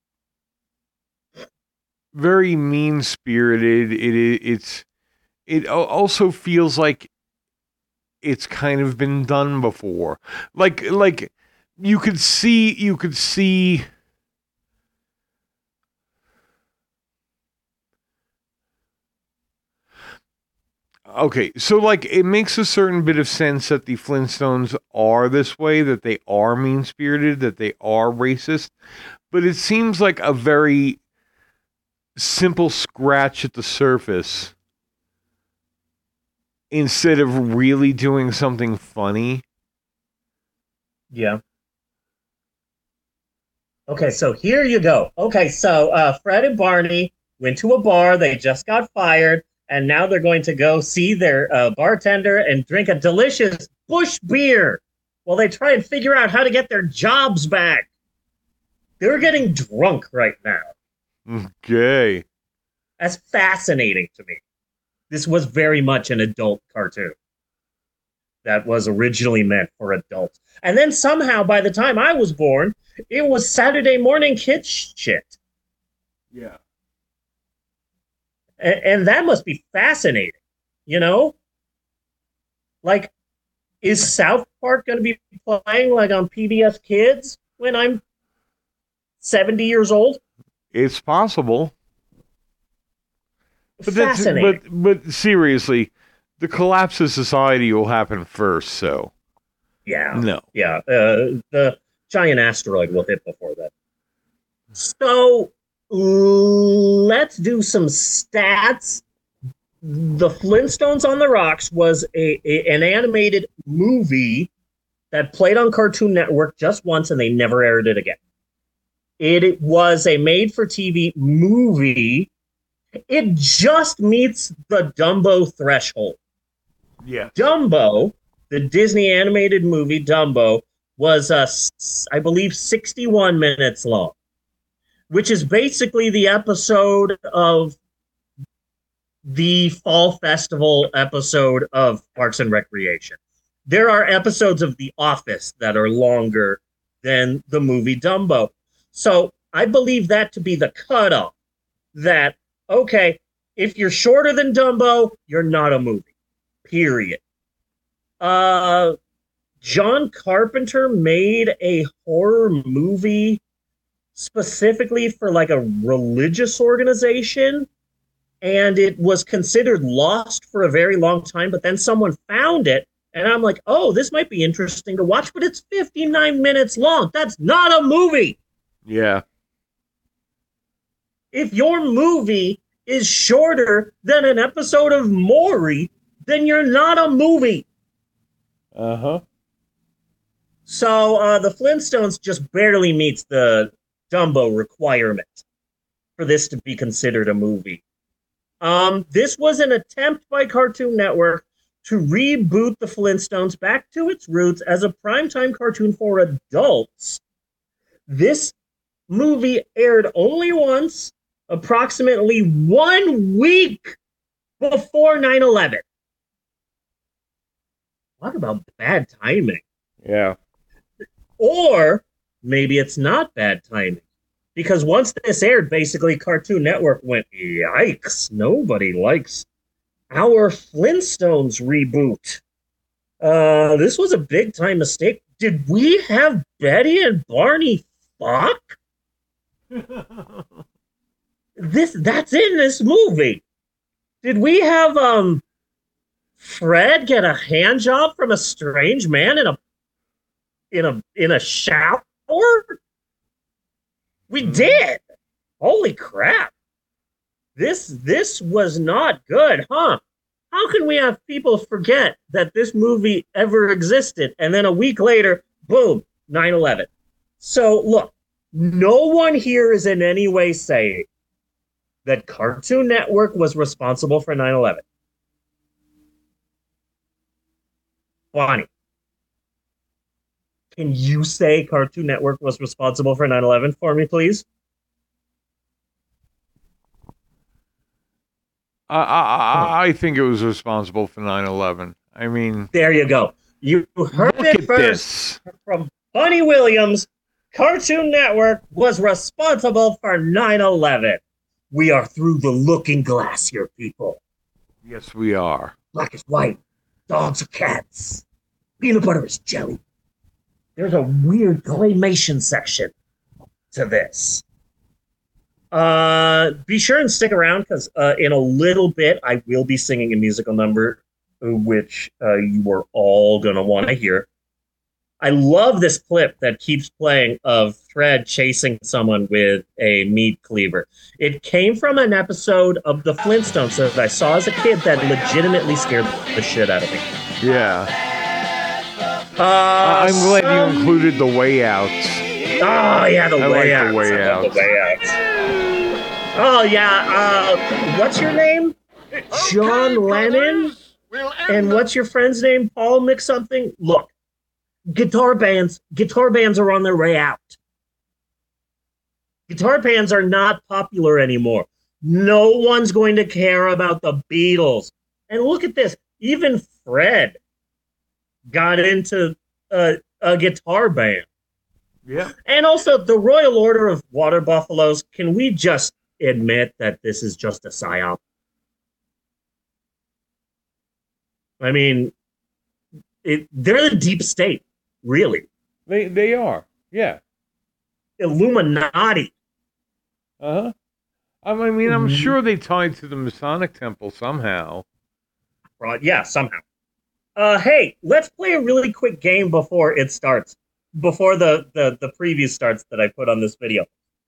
very mean spirited. It it's it also feels like it's kind of been done before. Like like you could see you could see Okay, so like it makes a certain bit of sense that the Flintstones are this way, that they are mean spirited, that they are racist, but it seems like a very simple scratch at the surface instead of really doing something funny. Yeah. Okay, so here you go. Okay, so uh, Fred and Barney went to a bar. They just got fired, and now they're going to go see their uh, bartender and drink a delicious Busch beer while they try and figure out how to get their jobs back. They're getting drunk right now. Okay. That's fascinating to me. This was very much an adult cartoon that was originally meant for adults. And then somehow, by the time I was born, it was Saturday morning kids shit. Yeah. And, and that must be fascinating, you know? Like, is South Park going to be playing like on PBS Kids when I'm 70 years old? It's possible. But Fascinating. but but seriously, the collapse of society will happen first, so Yeah. no. Yeah. Uh, the giant asteroid will hit before that. So let's do some stats. The Flintstones on the Rocks was a, a- an animated movie that played on Cartoon Network just once and they never aired it again. It was a made for TV movie. It just meets the Dumbo threshold. Yeah. Dumbo, the Disney animated movie Dumbo, was, uh, I believe, 61 minutes long, which is basically the episode of the Fall Festival episode of Parks and Recreation. There are episodes of The Office that are longer than the movie Dumbo. So I believe that to be the cutoff that, okay, if you're shorter than Dumbo, you're not a movie period. Uh, John Carpenter made a horror movie specifically for like a religious organization, and it was considered lost for a very long time. But then someone found it, and I'm like, oh, this might be interesting to watch, but it's 59 minutes long. That's not a movie. Yeah. If your movie is shorter than an episode of Maury, then you're not a movie. Uh huh. So uh, the Flintstones just barely meets the Dumbo requirement for this to be considered a movie. Um, this was an attempt by Cartoon Network to reboot the Flintstones back to its roots as a primetime cartoon for adults. This movie aired only once, approximately one week before 9 11. Talk about bad timing. Yeah. Or maybe it's not bad timing. Because once this aired, basically Cartoon Network went, yikes, nobody likes our Flintstones reboot. Uh, this was a big time mistake. Did we have Betty and Barney fuck? this that's in this movie. Did we have um Fred get a hand job from a strange man in a in a in a shower? We did. Holy crap. This this was not good, huh? How can we have people forget that this movie ever existed and then a week later, boom, 9/11. So, look, no one here is in any way saying that Cartoon Network was responsible for 9/11. Bonnie, can you say Cartoon Network was responsible for 9/11 for me, please? I, I, I think it was responsible for 9/11. I mean, There you go. You heard it first this. from Bunny Williams. Cartoon Network was responsible for 9/11. We are through the looking glass here, people. Yes, we are. Black is white, dogs are cats, peanut butter is jelly. There's a weird claymation section to this. Uh, be sure and stick around because uh, in a little bit I will be singing a musical number, uh, which uh, you are all gonna want to hear. I love this clip that keeps playing of Fred chasing someone with a meat cleaver. It came from an episode of The Flintstones that I saw as a kid that legitimately scared the shit out of me. Yeah. Uh, I- I'm glad some- you included the way out. Oh yeah, the I like way the out. way I love. The way outs. Oh yeah. Uh, what's your name? John Lennon. And what's your friend's name? Paul Mix something. Look, guitar bands. Guitar bands are on their way out. Guitar bands are not popular anymore. No one's going to care about the Beatles. And look at this. Even Fred got into a, a guitar band. Yeah. And also, the Royal Order of Water Buffaloes, can we just admit that this is just a psyop? I mean, it, they're the deep state, really. They they are. Yeah. Illuminati. Uh huh. I mean, I'm Mhm. sure they tied to the Masonic Temple somehow. Right, yeah, somehow. Uh, hey, let's play a really quick game before it starts. Before the, the, the preview starts that I put on this video.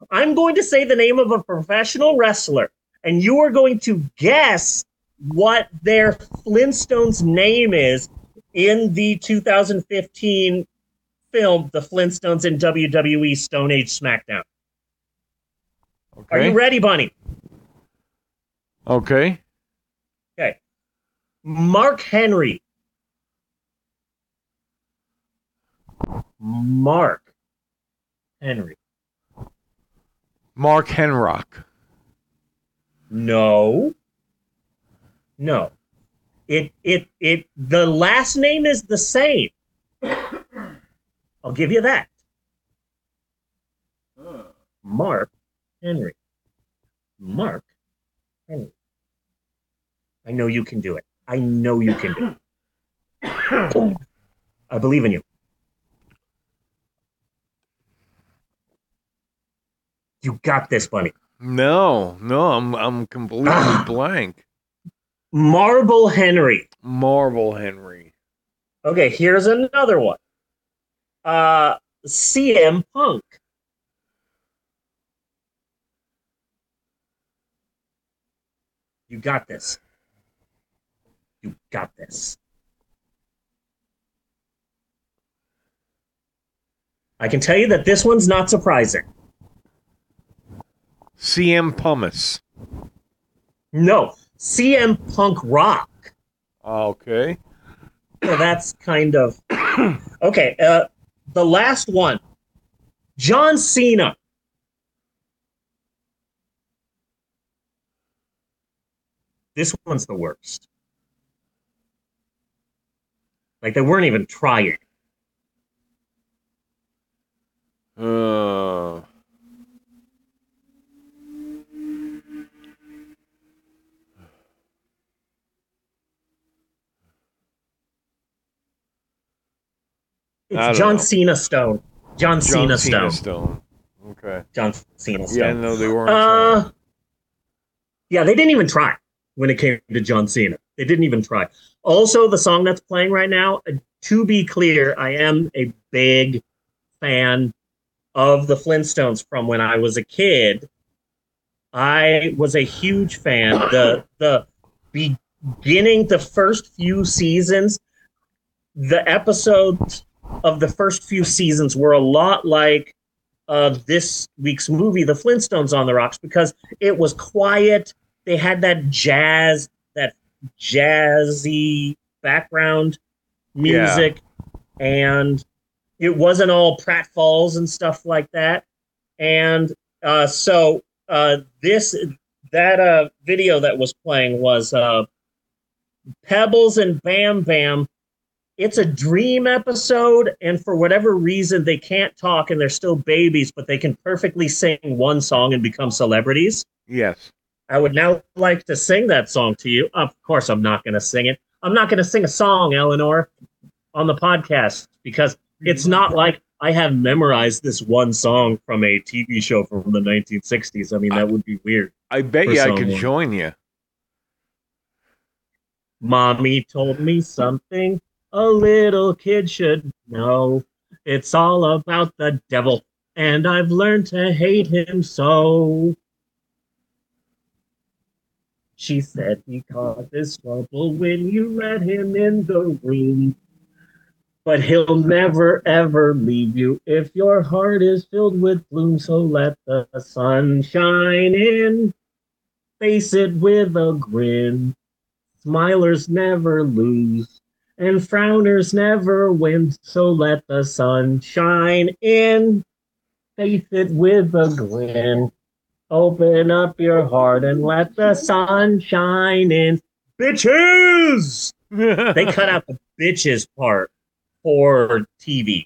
I'm going to say the name of a professional wrestler, and you are going to guess what their Flintstones name is in the 2015 film, The Flintstones in WWE Stone Age SmackDown. Are you ready, Bunny? Okay. Okay. Mark Henry. Mark Henry. Mark Henrock. No. No. It it it the last name is the same. I'll give you that. Mark Henry. Mark Henry. I know you can do it. I know you can do it. I believe in you. You got this, buddy. No, no, I'm I'm completely Ah. blank. Marble Henry. Marble Henry. Okay, here's another one. Uh, CM Punk. You got this. You got this. I can tell you that this one's not surprising. CM Pumice. No, CM Punk Rock. Okay. So that's kind of okay. Uh, the last one, John Cena. This one's the worst. Like they weren't even trying. Uh, It's John know. Cena Stone. John, John Cena Cena Stone. Stone. Okay. John Cena Stone. Yeah, no, they weren't. Uh, yeah, they didn't even try when it came to John Cena. They didn't even try. Also, the song that's playing right now, uh, to be clear, I am a big fan of the Flintstones from when I was a kid. I was a huge fan. The the beginning, the first few seasons, the episodes of the first few seasons were a lot like uh, this week's movie, The Flintstones on the Rocks, because it was quiet. They had that jazz, that jazzy background music, and it wasn't all pratfalls and stuff like that. And uh, so uh, this that uh, video that was playing was uh, Pebbles and Bam Bam. It's a dream episode, and for whatever reason, they can't talk and they're still babies, but they can perfectly sing one song and become celebrities. Yes. I would now like to sing that song to you. Of course, I'm not going to sing it. I'm not going to sing a song, Eleanor, on the podcast because it's not like I have memorized this one song from a TV show from the 1960s. I mean, that would be weird. I bet you I could join you. Mommy told me something a little kid should know. It's all about the devil, and I've learned to hate him so. She said he causes trouble when you let him in the room. But he'll never ever leave you if your heart is filled with bloom. So let the sun shine in. Face it with a grin. Smilers never lose, and frowners never win. So let the sun shine in. Face it with a grin. Open up your heart and let the sun shine in. Bitches! they cut out the bitches part for TV.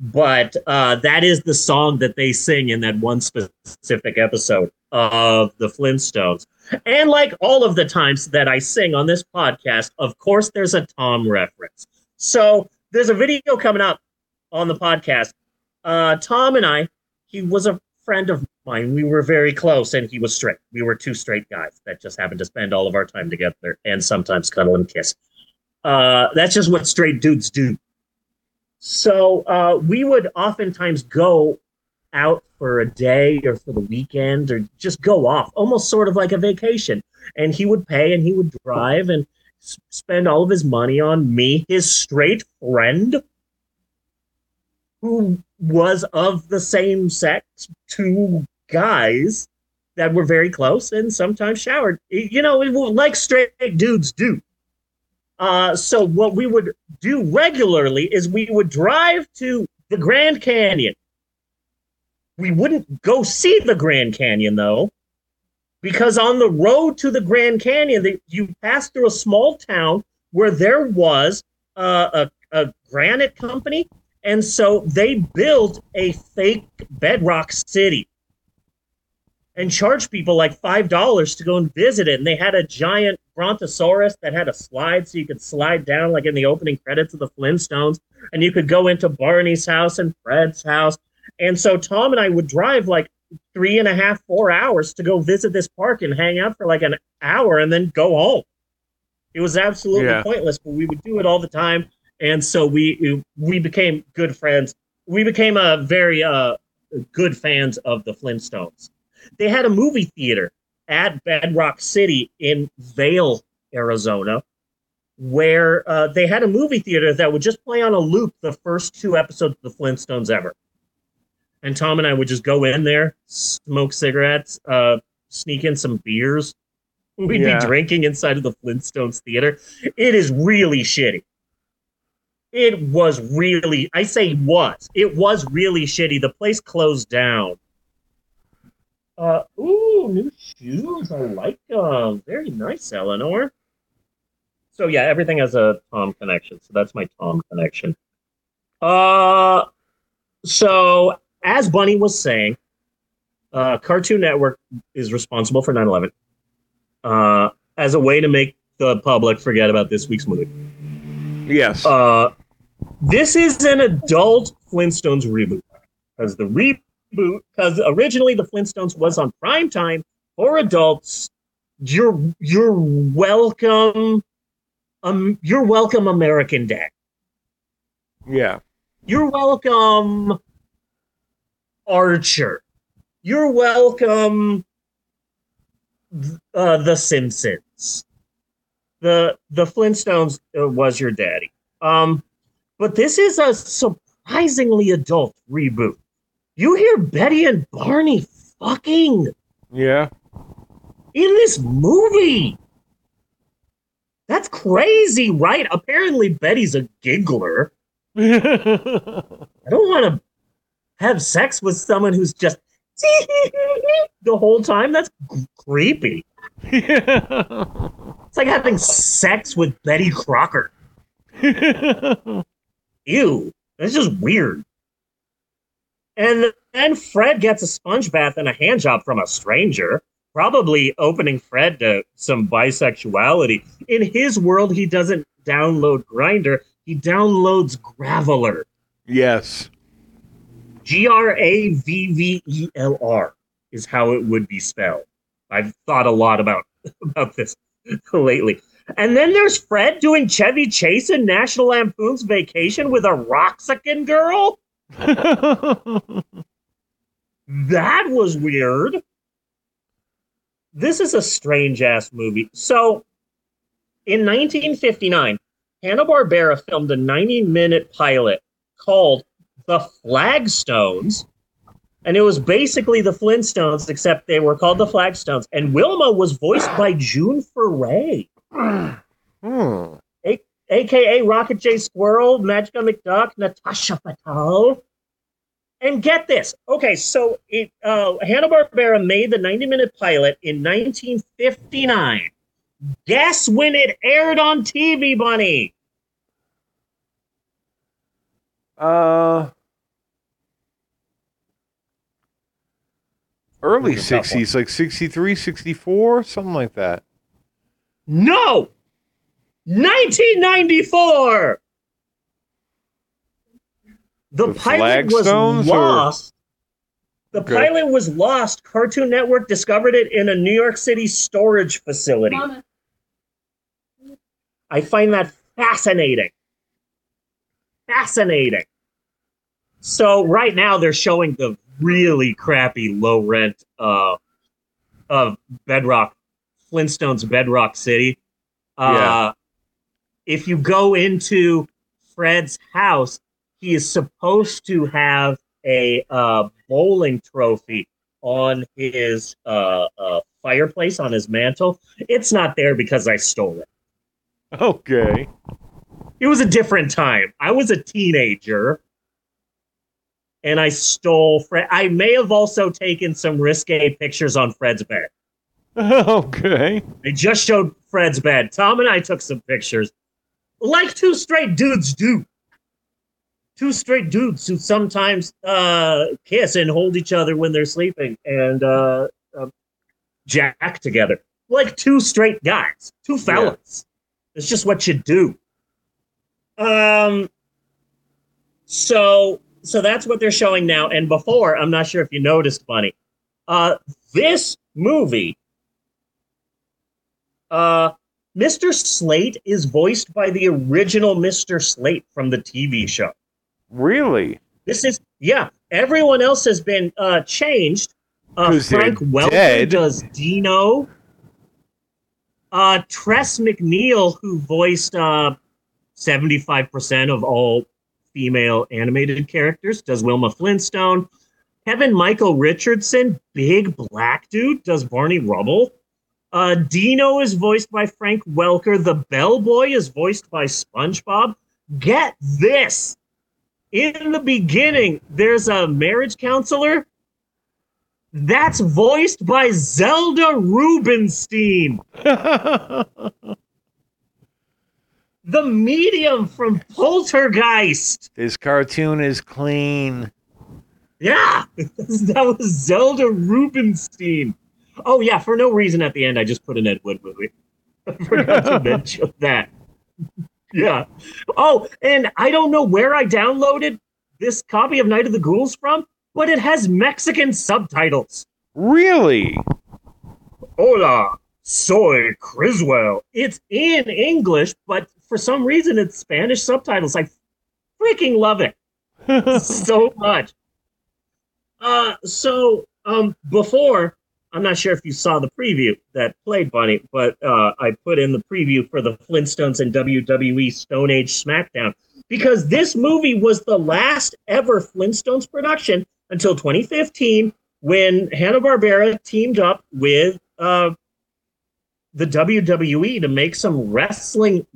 But uh, that is the song that they sing in that one specific episode of the Flintstones. And like all of the times that I sing on this podcast, of course, there's a Tom reference. So there's a video coming up on the podcast. Uh, Tom and I, he was a friend of mine. We were very close, and he was straight. We were two straight guys that just happened to spend all of our time together and sometimes cuddle and kiss. Uh, that's just what straight dudes do. So uh, we would oftentimes go out for a day or for the weekend or just go off, almost sort of like a vacation. And he would pay and he would drive and s- spend all of his money on me, his straight friend, who was of the same sex, two guys that were very close and sometimes showered. You know, like straight dudes do. Uh, so what we would do regularly is we would drive to the Grand Canyon. We wouldn't go see the Grand Canyon though, because on the road to the Grand Canyon, the, you pass through a small town where there was uh, a, a granite company, and so they built a fake bedrock city and charged people like five dollars to go and visit it. And they had a giant brontosaurus that had a slide so you could slide down like in the opening credits of the Flintstones. And you could go into Barney's house and Fred's house. And so Tom and I would drive like three and a half, four hours to go visit this park and hang out for like an hour and then go home. It was absolutely Yeah. pointless, but we would do it all the time. And so we we became good friends. We became a very uh, good fans of the Flintstones they had a movie theater at Bedrock City in Valle, Arizona, where uh, they had a movie theater that would just play on a loop the first two episodes of the Flintstones ever. And Tom and I would just go in there, smoke cigarettes, uh, sneak in some beers. We'd Yeah. be drinking inside of the Flintstones theater. It is really shitty. It was really, I say was, it was really shitty. The place closed down. Uh, ooh, new shoes. I like them. Very nice, Eleanor. So yeah, everything has a Tom connection. So that's my Tom connection. Uh, so as Bunny was saying, uh, Cartoon Network is responsible for 9/11 uh, as a way to make the public forget about this week's movie. Yes. Uh, this is an adult Flintstones reboot because the reboot because originally the Flintstones was on prime time for adults. You're you're welcome. Um, you're welcome, American Dad. Yeah. You're welcome. Archer. You're welcome. Uh, the Simpsons. The the Flintstones uh, was your daddy. Um, but this is a surprisingly adult reboot. You hear Betty and Barney fucking Yeah. in this movie. That's crazy, right? Apparently, Betty's a giggler. I don't want to have sex with someone who's just the whole time. That's g- creepy. It's like having sex with Betty Crocker. Ew. That's just weird. And then Fred gets a sponge bath and a hand job from a stranger, probably opening Fred to some bisexuality. In his world, he doesn't download Grindr, he downloads Graveler. Yes. G R A V V E L R is how it would be spelled. I've thought a lot about about this lately. And then there's Fred doing Chevy Chase in National Lampoon's Vacation with a Roxican girl. That was weird. This is a strange ass movie. So, in 1959, Hanna-Barbera filmed a 90-minute pilot called The Flagstones, and it was basically the Flintstones, except they were called the Flagstones. And Wilma was voiced by June Foray, Hmm. a- aka Rocket J Squirrel, Magica McDuck, Natasha Fatale. And get this. Okay, so it uh Hanna Barbera made the 90-minute pilot in 1959. Guess when it aired on TV, Bunny? Uh. Early Ooh, tough one. 60s, like 63, 64, something like that. No! 1994! The, The pilot was Flagstones, or- lost. The Okay. pilot was lost. Cartoon Network discovered it in a New York City storage facility. I find that fascinating. Fascinating. So right now they're showing the really crappy low rent uh, of Bedrock Flintstones Bedrock City. Uh, Yeah. If you go into Fred's house, he is supposed to have a uh, bowling trophy on his uh, uh, fireplace on his mantle. It's not there because I stole it. Okay. It was a different time. I was a teenager and I stole Fred. I may have also taken some risque pictures on Fred's bed. okay. They just showed Fred's bed. Tom and I took some pictures, like two straight dudes do. Two straight dudes who sometimes uh, kiss and hold each other when they're sleeping and uh, uh, jack together, like two straight guys, two fellas. It's just what you do. Um. So, so that's what they're showing now. And before, I'm not sure if you noticed, Bunny. Uh, this movie uh, Mr. Slate is voiced by the original Mr. Slate from the TV show. Really? This is yeah. Everyone else has been uh, changed. Uh, Frank Welker dead. does Dino. Uh, Tress MacNeille, who voiced uh, seventy-five percent of all female animated characters, does Wilma Flintstone. Kevin Michael Richardson, big black dude, does Barney Rubble. Uh, Dino is voiced by Frank Welker. The Bellboy is voiced by SpongeBob. Get this. In the beginning, there's a marriage counselor. That's voiced by Zelda Rubinstein. the medium from Poltergeist. This cartoon is clean. Yeah, that was Zelda Rubinstein. Oh yeah, for no reason at the end, I just put an Ed Wood movie. I forgot to mention that. Yeah. Oh, and I don't know where I downloaded this copy of Night of the Ghouls from, but it has Mexican subtitles. Really? Hola, soy Criswell. It's in English, but for some reason it's Spanish subtitles. I freaking love it so much. Uh, so um, before, I'm not sure if you saw the preview that played Bunny, but uh, I put in the preview for the Flintstones and WWE Stone Age SmackDown because this movie was the last ever Flintstones production until 2015 when Hanna Barbera teamed up with uh, the WWE to make some wrestling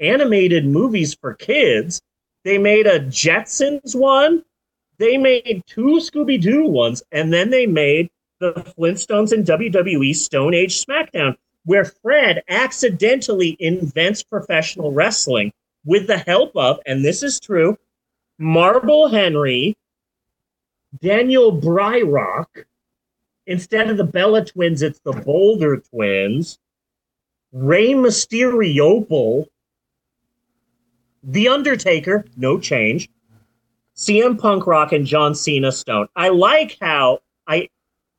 animated movies for kids. They made a Jetsons one, they made two Scooby Doo ones, and then they made the Flintstones and WWE Stone Age SmackDown, where Fred accidentally invents professional wrestling with the help of, and this is true, Marble Henry, Daniel Bryrock. Instead of the Bella twins, it's the Boulder twins. Ray Mysteriople, The Undertaker, no change. CM Punk Rock and John Cena Stone. I like how I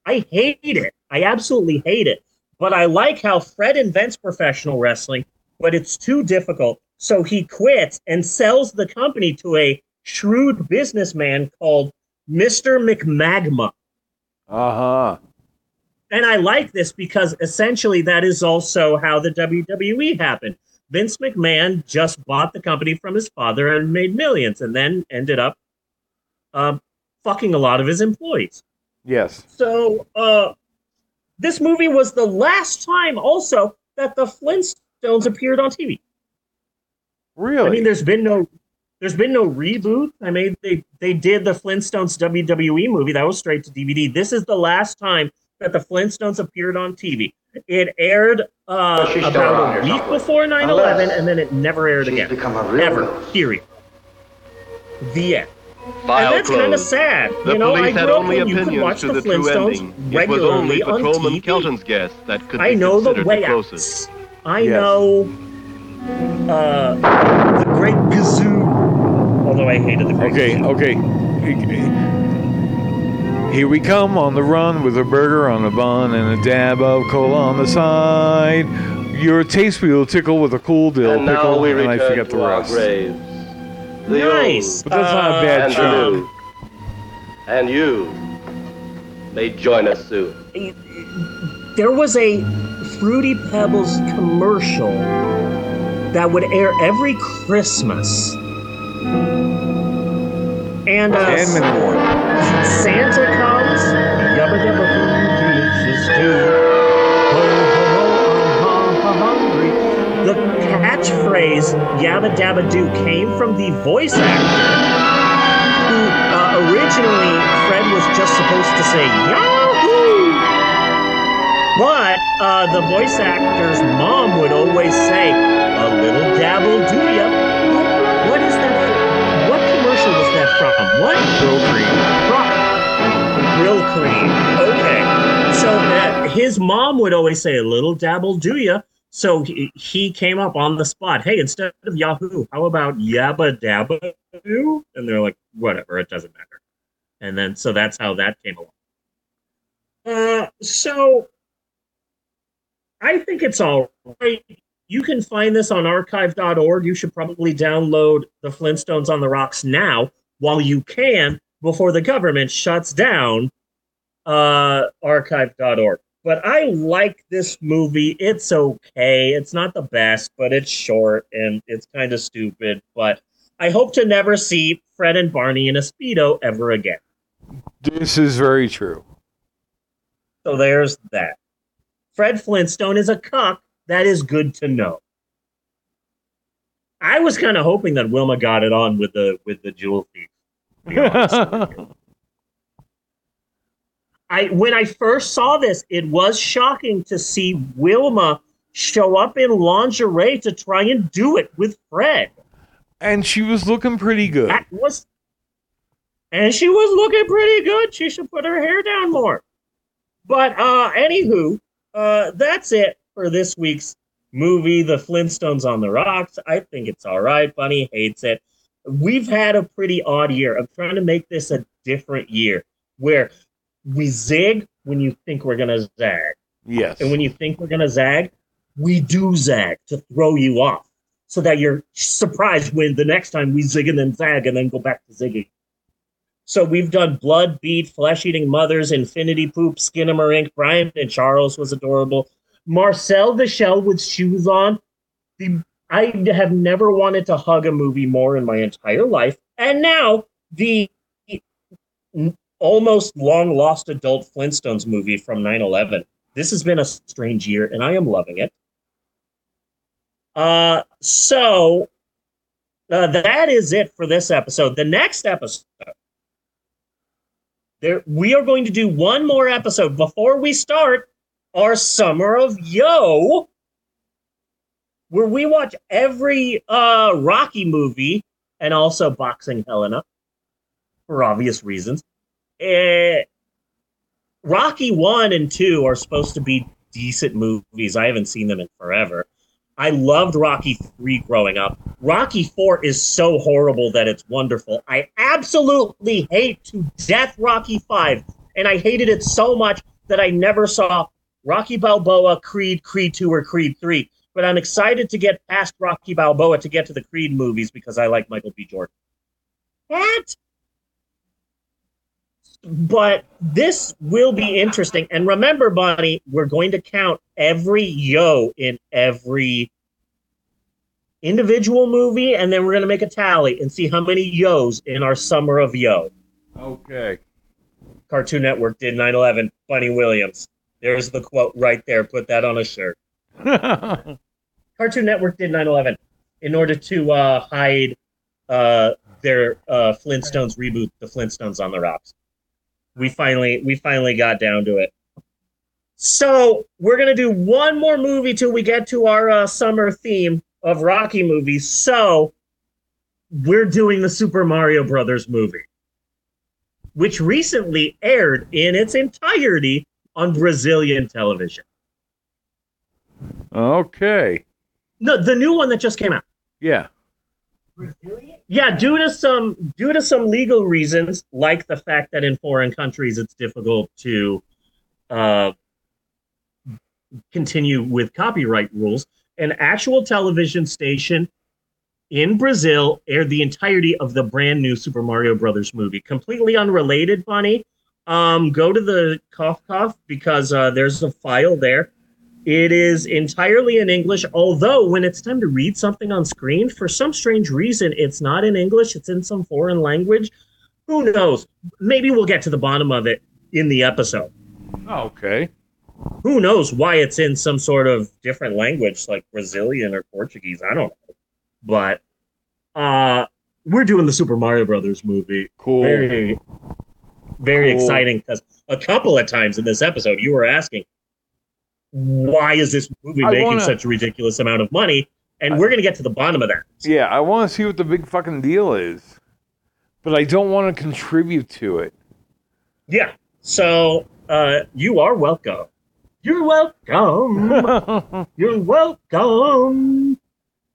I hate it. I absolutely hate it. But I like how Fred invents professional wrestling, but it's too difficult. So he quits and sells the company to a shrewd businessman called Mr. McMagma. Uh huh. And I like this because essentially that is also how the WWE happened. Vince McMahon just bought the company from his father and made millions, and then ended up um, fucking a lot of his employees. Yes. So uh, this movie was the last time also that the Flintstones appeared on TV. Really? I mean, there's been no there's been no reboot. I mean, they they did the Flintstones WWE movie that was straight to DVD. This is the last time that the Flintstones appeared on TV. It aired uh, She's about a week somewhere. before 9/11, and then it never aired she's again. become a real Ever. ghost. Period. The end. File and that's kind of sad. The you know, I police grew had up only you could opinions watch to the the true Flintstones ending. It was only on Patrolman TV. Kelton's guess that could I know the considered way the out. closest. I Yes. know uh, the Great Gazoo. Although I hated the Great Okay, okay. Here we come on the run with a burger on a bun and a dab of cola on the side. Your taste will tickle with a cool dill And now pickle, we and I return forget to the our rest. graves. The Nice. old But that's not a bad and job. new. And you may join us soon. There was a Fruity Pebbles commercial that would air every Christmas. And uh, And many more. Santa comes, yabba dabba doo, Jesus do. Ho, ho, ho, I'm hu- hungry. The catchphrase yabba dabba doo came from the voice actor who uh, originally Fred was just supposed to say Yahoo! But uh, the voice actor's mom would always say, a little dabble do ya. What, what is that? For? What commercial was that from? What? Grill cream. Grill cream. Okay. So uh, his mom would always say, a little dabble do ya. So he, he came up on the spot. Hey, instead of Yahoo, how about Yabba Dabba Doo? And they're like, whatever, it doesn't matter. And then, so that's how that came along. Uh, so I think it's all right. You can find this on archive.org. You should probably download the Flintstones on the Rocks now while you can before the government shuts down uh, archive.org. But I like this movie. It's okay. It's not the best, but it's short and it's kind of stupid. But I hope to never see Fred and Barney in a Speedo ever again. This is very true. So there's that. Fred Flintstone is a cuck. That is good to know. I was kind of hoping that Wilma got it on with the with the jewel thief. To be honest. I when I first saw this, it was shocking to see Wilma show up in lingerie to try and do it with Fred. And she was looking pretty good. That was and she was looking pretty good. She should put her hair down more. But uh anywho, uh that's it for this week's movie, The Flintstones on the Rocks. I think it's all right. Bunny hates it. We've had a pretty odd year. I'm trying to make this a different year where we zig when you think we're gonna zag. Yes. And when you think we're gonna zag, we do zag to throw you off. So that you're surprised when the next time we zig and then zag and then go back to zigging. So we've done Blood Beat, Flesh Eating Mothers, Infinity Poop, Skinamarink. Brian and Charles was adorable. Marcel the Shell with shoes on. The I have never wanted to hug a movie more in my entire life. And now the almost long lost adult Flintstones movie from 9 11. This has been a strange year, and I am loving it. Uh, so uh, that is it for this episode. The next episode, there we are going to do one more episode before we start our summer of Yo, where we watch every uh Rocky movie and also Boxing Helena for obvious reasons. Eh, Rocky one and two are supposed to be decent movies. I haven't seen them in forever. I loved Rocky 3 growing up. Rocky 4 is so horrible that it's wonderful. I absolutely hate to death Rocky 5, and I hated it so much that I never saw Rocky Balboa, Creed, Creed 2, or Creed 3. But I'm excited to get past Rocky Balboa to get to the Creed movies because I like Michael B. Jordan. What? But this will be interesting. And remember, Bonnie, we're going to count every yo in every individual movie, and then we're going to make a tally and see how many yo's in our summer of yo. Okay. Cartoon Network did 9 11. Bunny Williams. There's the quote right there. Put that on a shirt. Cartoon Network did 9 11 in order to uh, hide uh, their uh, Flintstones reboot, The Flintstones on the Rocks. We finally we finally got down to it. So we're gonna do one more movie till we get to our uh, summer theme of Rocky movies. So we're doing the Super Mario Brothers movie, which recently aired in its entirety on Brazilian television. Okay. No, the new one that just came out. Yeah. Yeah, due to some due to some legal reasons, like the fact that in foreign countries it's difficult to uh, continue with copyright rules, an actual television station in Brazil aired the entirety of the brand new Super Mario Brothers movie, completely unrelated. Bunny, um, go to the cough cough because uh, there's a file there. It is entirely in English, although when it's time to read something on screen, for some strange reason, it's not in English, it's in some foreign language. Who knows? Maybe we'll get to the bottom of it in the episode. Okay. Who knows why it's in some sort of different language like Brazilian or Portuguese? I don't know. But uh we're doing the Super Mario Brothers movie. Cool. Very very Cool. exciting because a couple of times in this episode you were asking why is this movie I making wanna- such a ridiculous amount of money? And we're gonna get to the bottom of that. Yeah, I want to see what the big fucking deal is, but I don't want to contribute to it. Yeah. So uh you are welcome. You're welcome. You're welcome.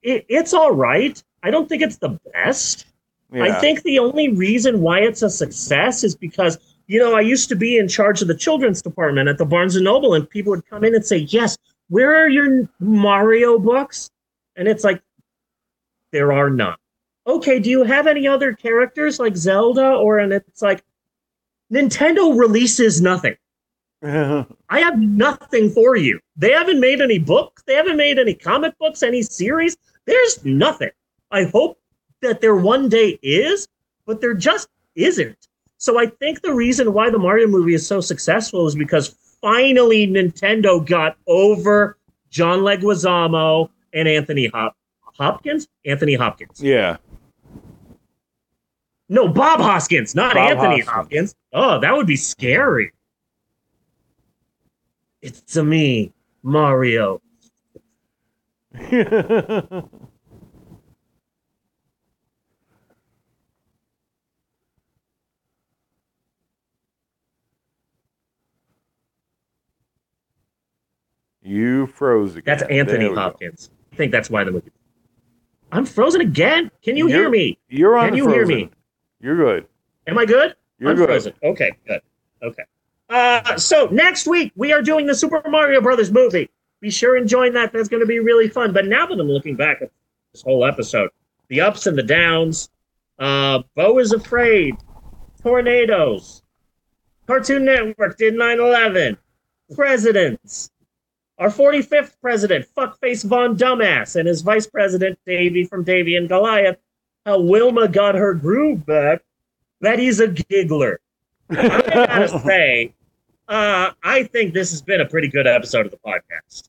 It, it's all right. I don't think it's the best. I think the only reason why it's a success is because you know I used to be in charge of the children's department at the Barnes and Noble, and people would come in and say, "Yes, where are your Mario books?" And it's like there are none. Okay, do you have any other characters like Zelda or and it's like Nintendo releases nothing. I have nothing for you. They haven't made any books. They haven't made any comic books, any series. There's nothing. I hope that there one day is, but there just isn't. So I think the reason why the Mario movie is so successful is because finally Nintendo got over John Leguizamo and Anthony Hop- Hopkins. Anthony Hopkins. Yeah. No, Bob Hoskins, not Bob Anthony Hoskins. Hopkins. Oh, that would be scary. It's a me, Mario. you froze again. That's Anthony we go. Hopkins. I think that's why the movie. I'm frozen again. Can you hear You're- me? You're on Can you hear me? You're good. Am I good? You're I'm good. frozen. Okay, good. Okay. Uh, so next week we are doing the Super Mario Brothers movie. Be sure and join that. That's going to be really fun. But now that I'm looking back at this whole episode, the ups and the downs, uh, Beau is afraid. tornadoes. Cartoon Network did 9 11. Presidents. Our 45th president, fuckface Von Dumbass, and his vice president, Davey from Davey and Goliath, how Wilma got her groove back, that he's a giggler. I gotta say, uh, I think this has been a pretty good episode of the podcast.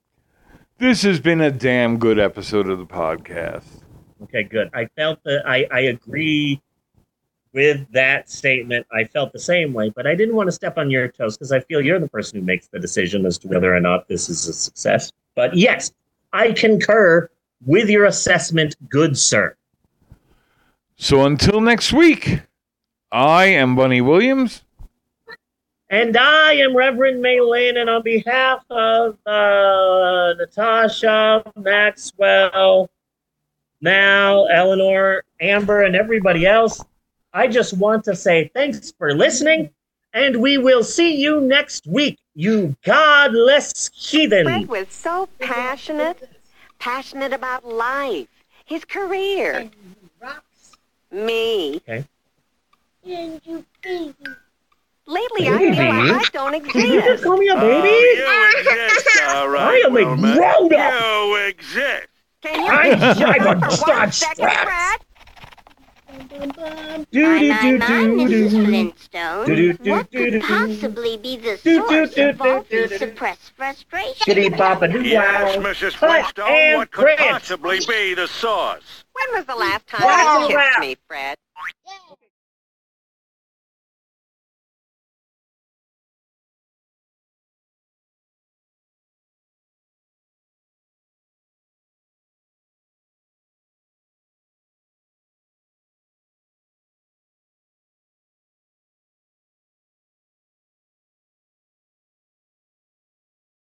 This has been a damn good episode of the podcast. Okay, good. I felt that I, I agree with that statement. I felt the same way, but I didn't want to step on your toes because I feel you're the person who makes the decision as to whether or not this is a success. But yes, I concur with your assessment, good sir. So until next week, I am Bunny Williams. And I am Reverend May Lynn, and on behalf of uh, Natasha, Maxwell, Mal, Eleanor, Amber, and everybody else, I just want to say thanks for listening, and we will see you next week, you godless heathen. Fred was so passionate, passionate about life, his career. Me. Okay. Lately, I feel like I don't exist. Did you just call me a uh, baby? Oh, you exist, all right, I am a Wilma. grown up. You exist. Can you I- just I'm for a one start second, strap. Fred? Do do My, do my, do Mrs. do. Flintstone. Do, do, do, what do, could do. possibly be the Do, do, source do, of all do, do, these do. suppressed frustrations? Shitty papa do Yes, wow. Mrs. Cut Flintstone, and what could print. possibly be the source? When was the last time Wow. you kissed me, Fred?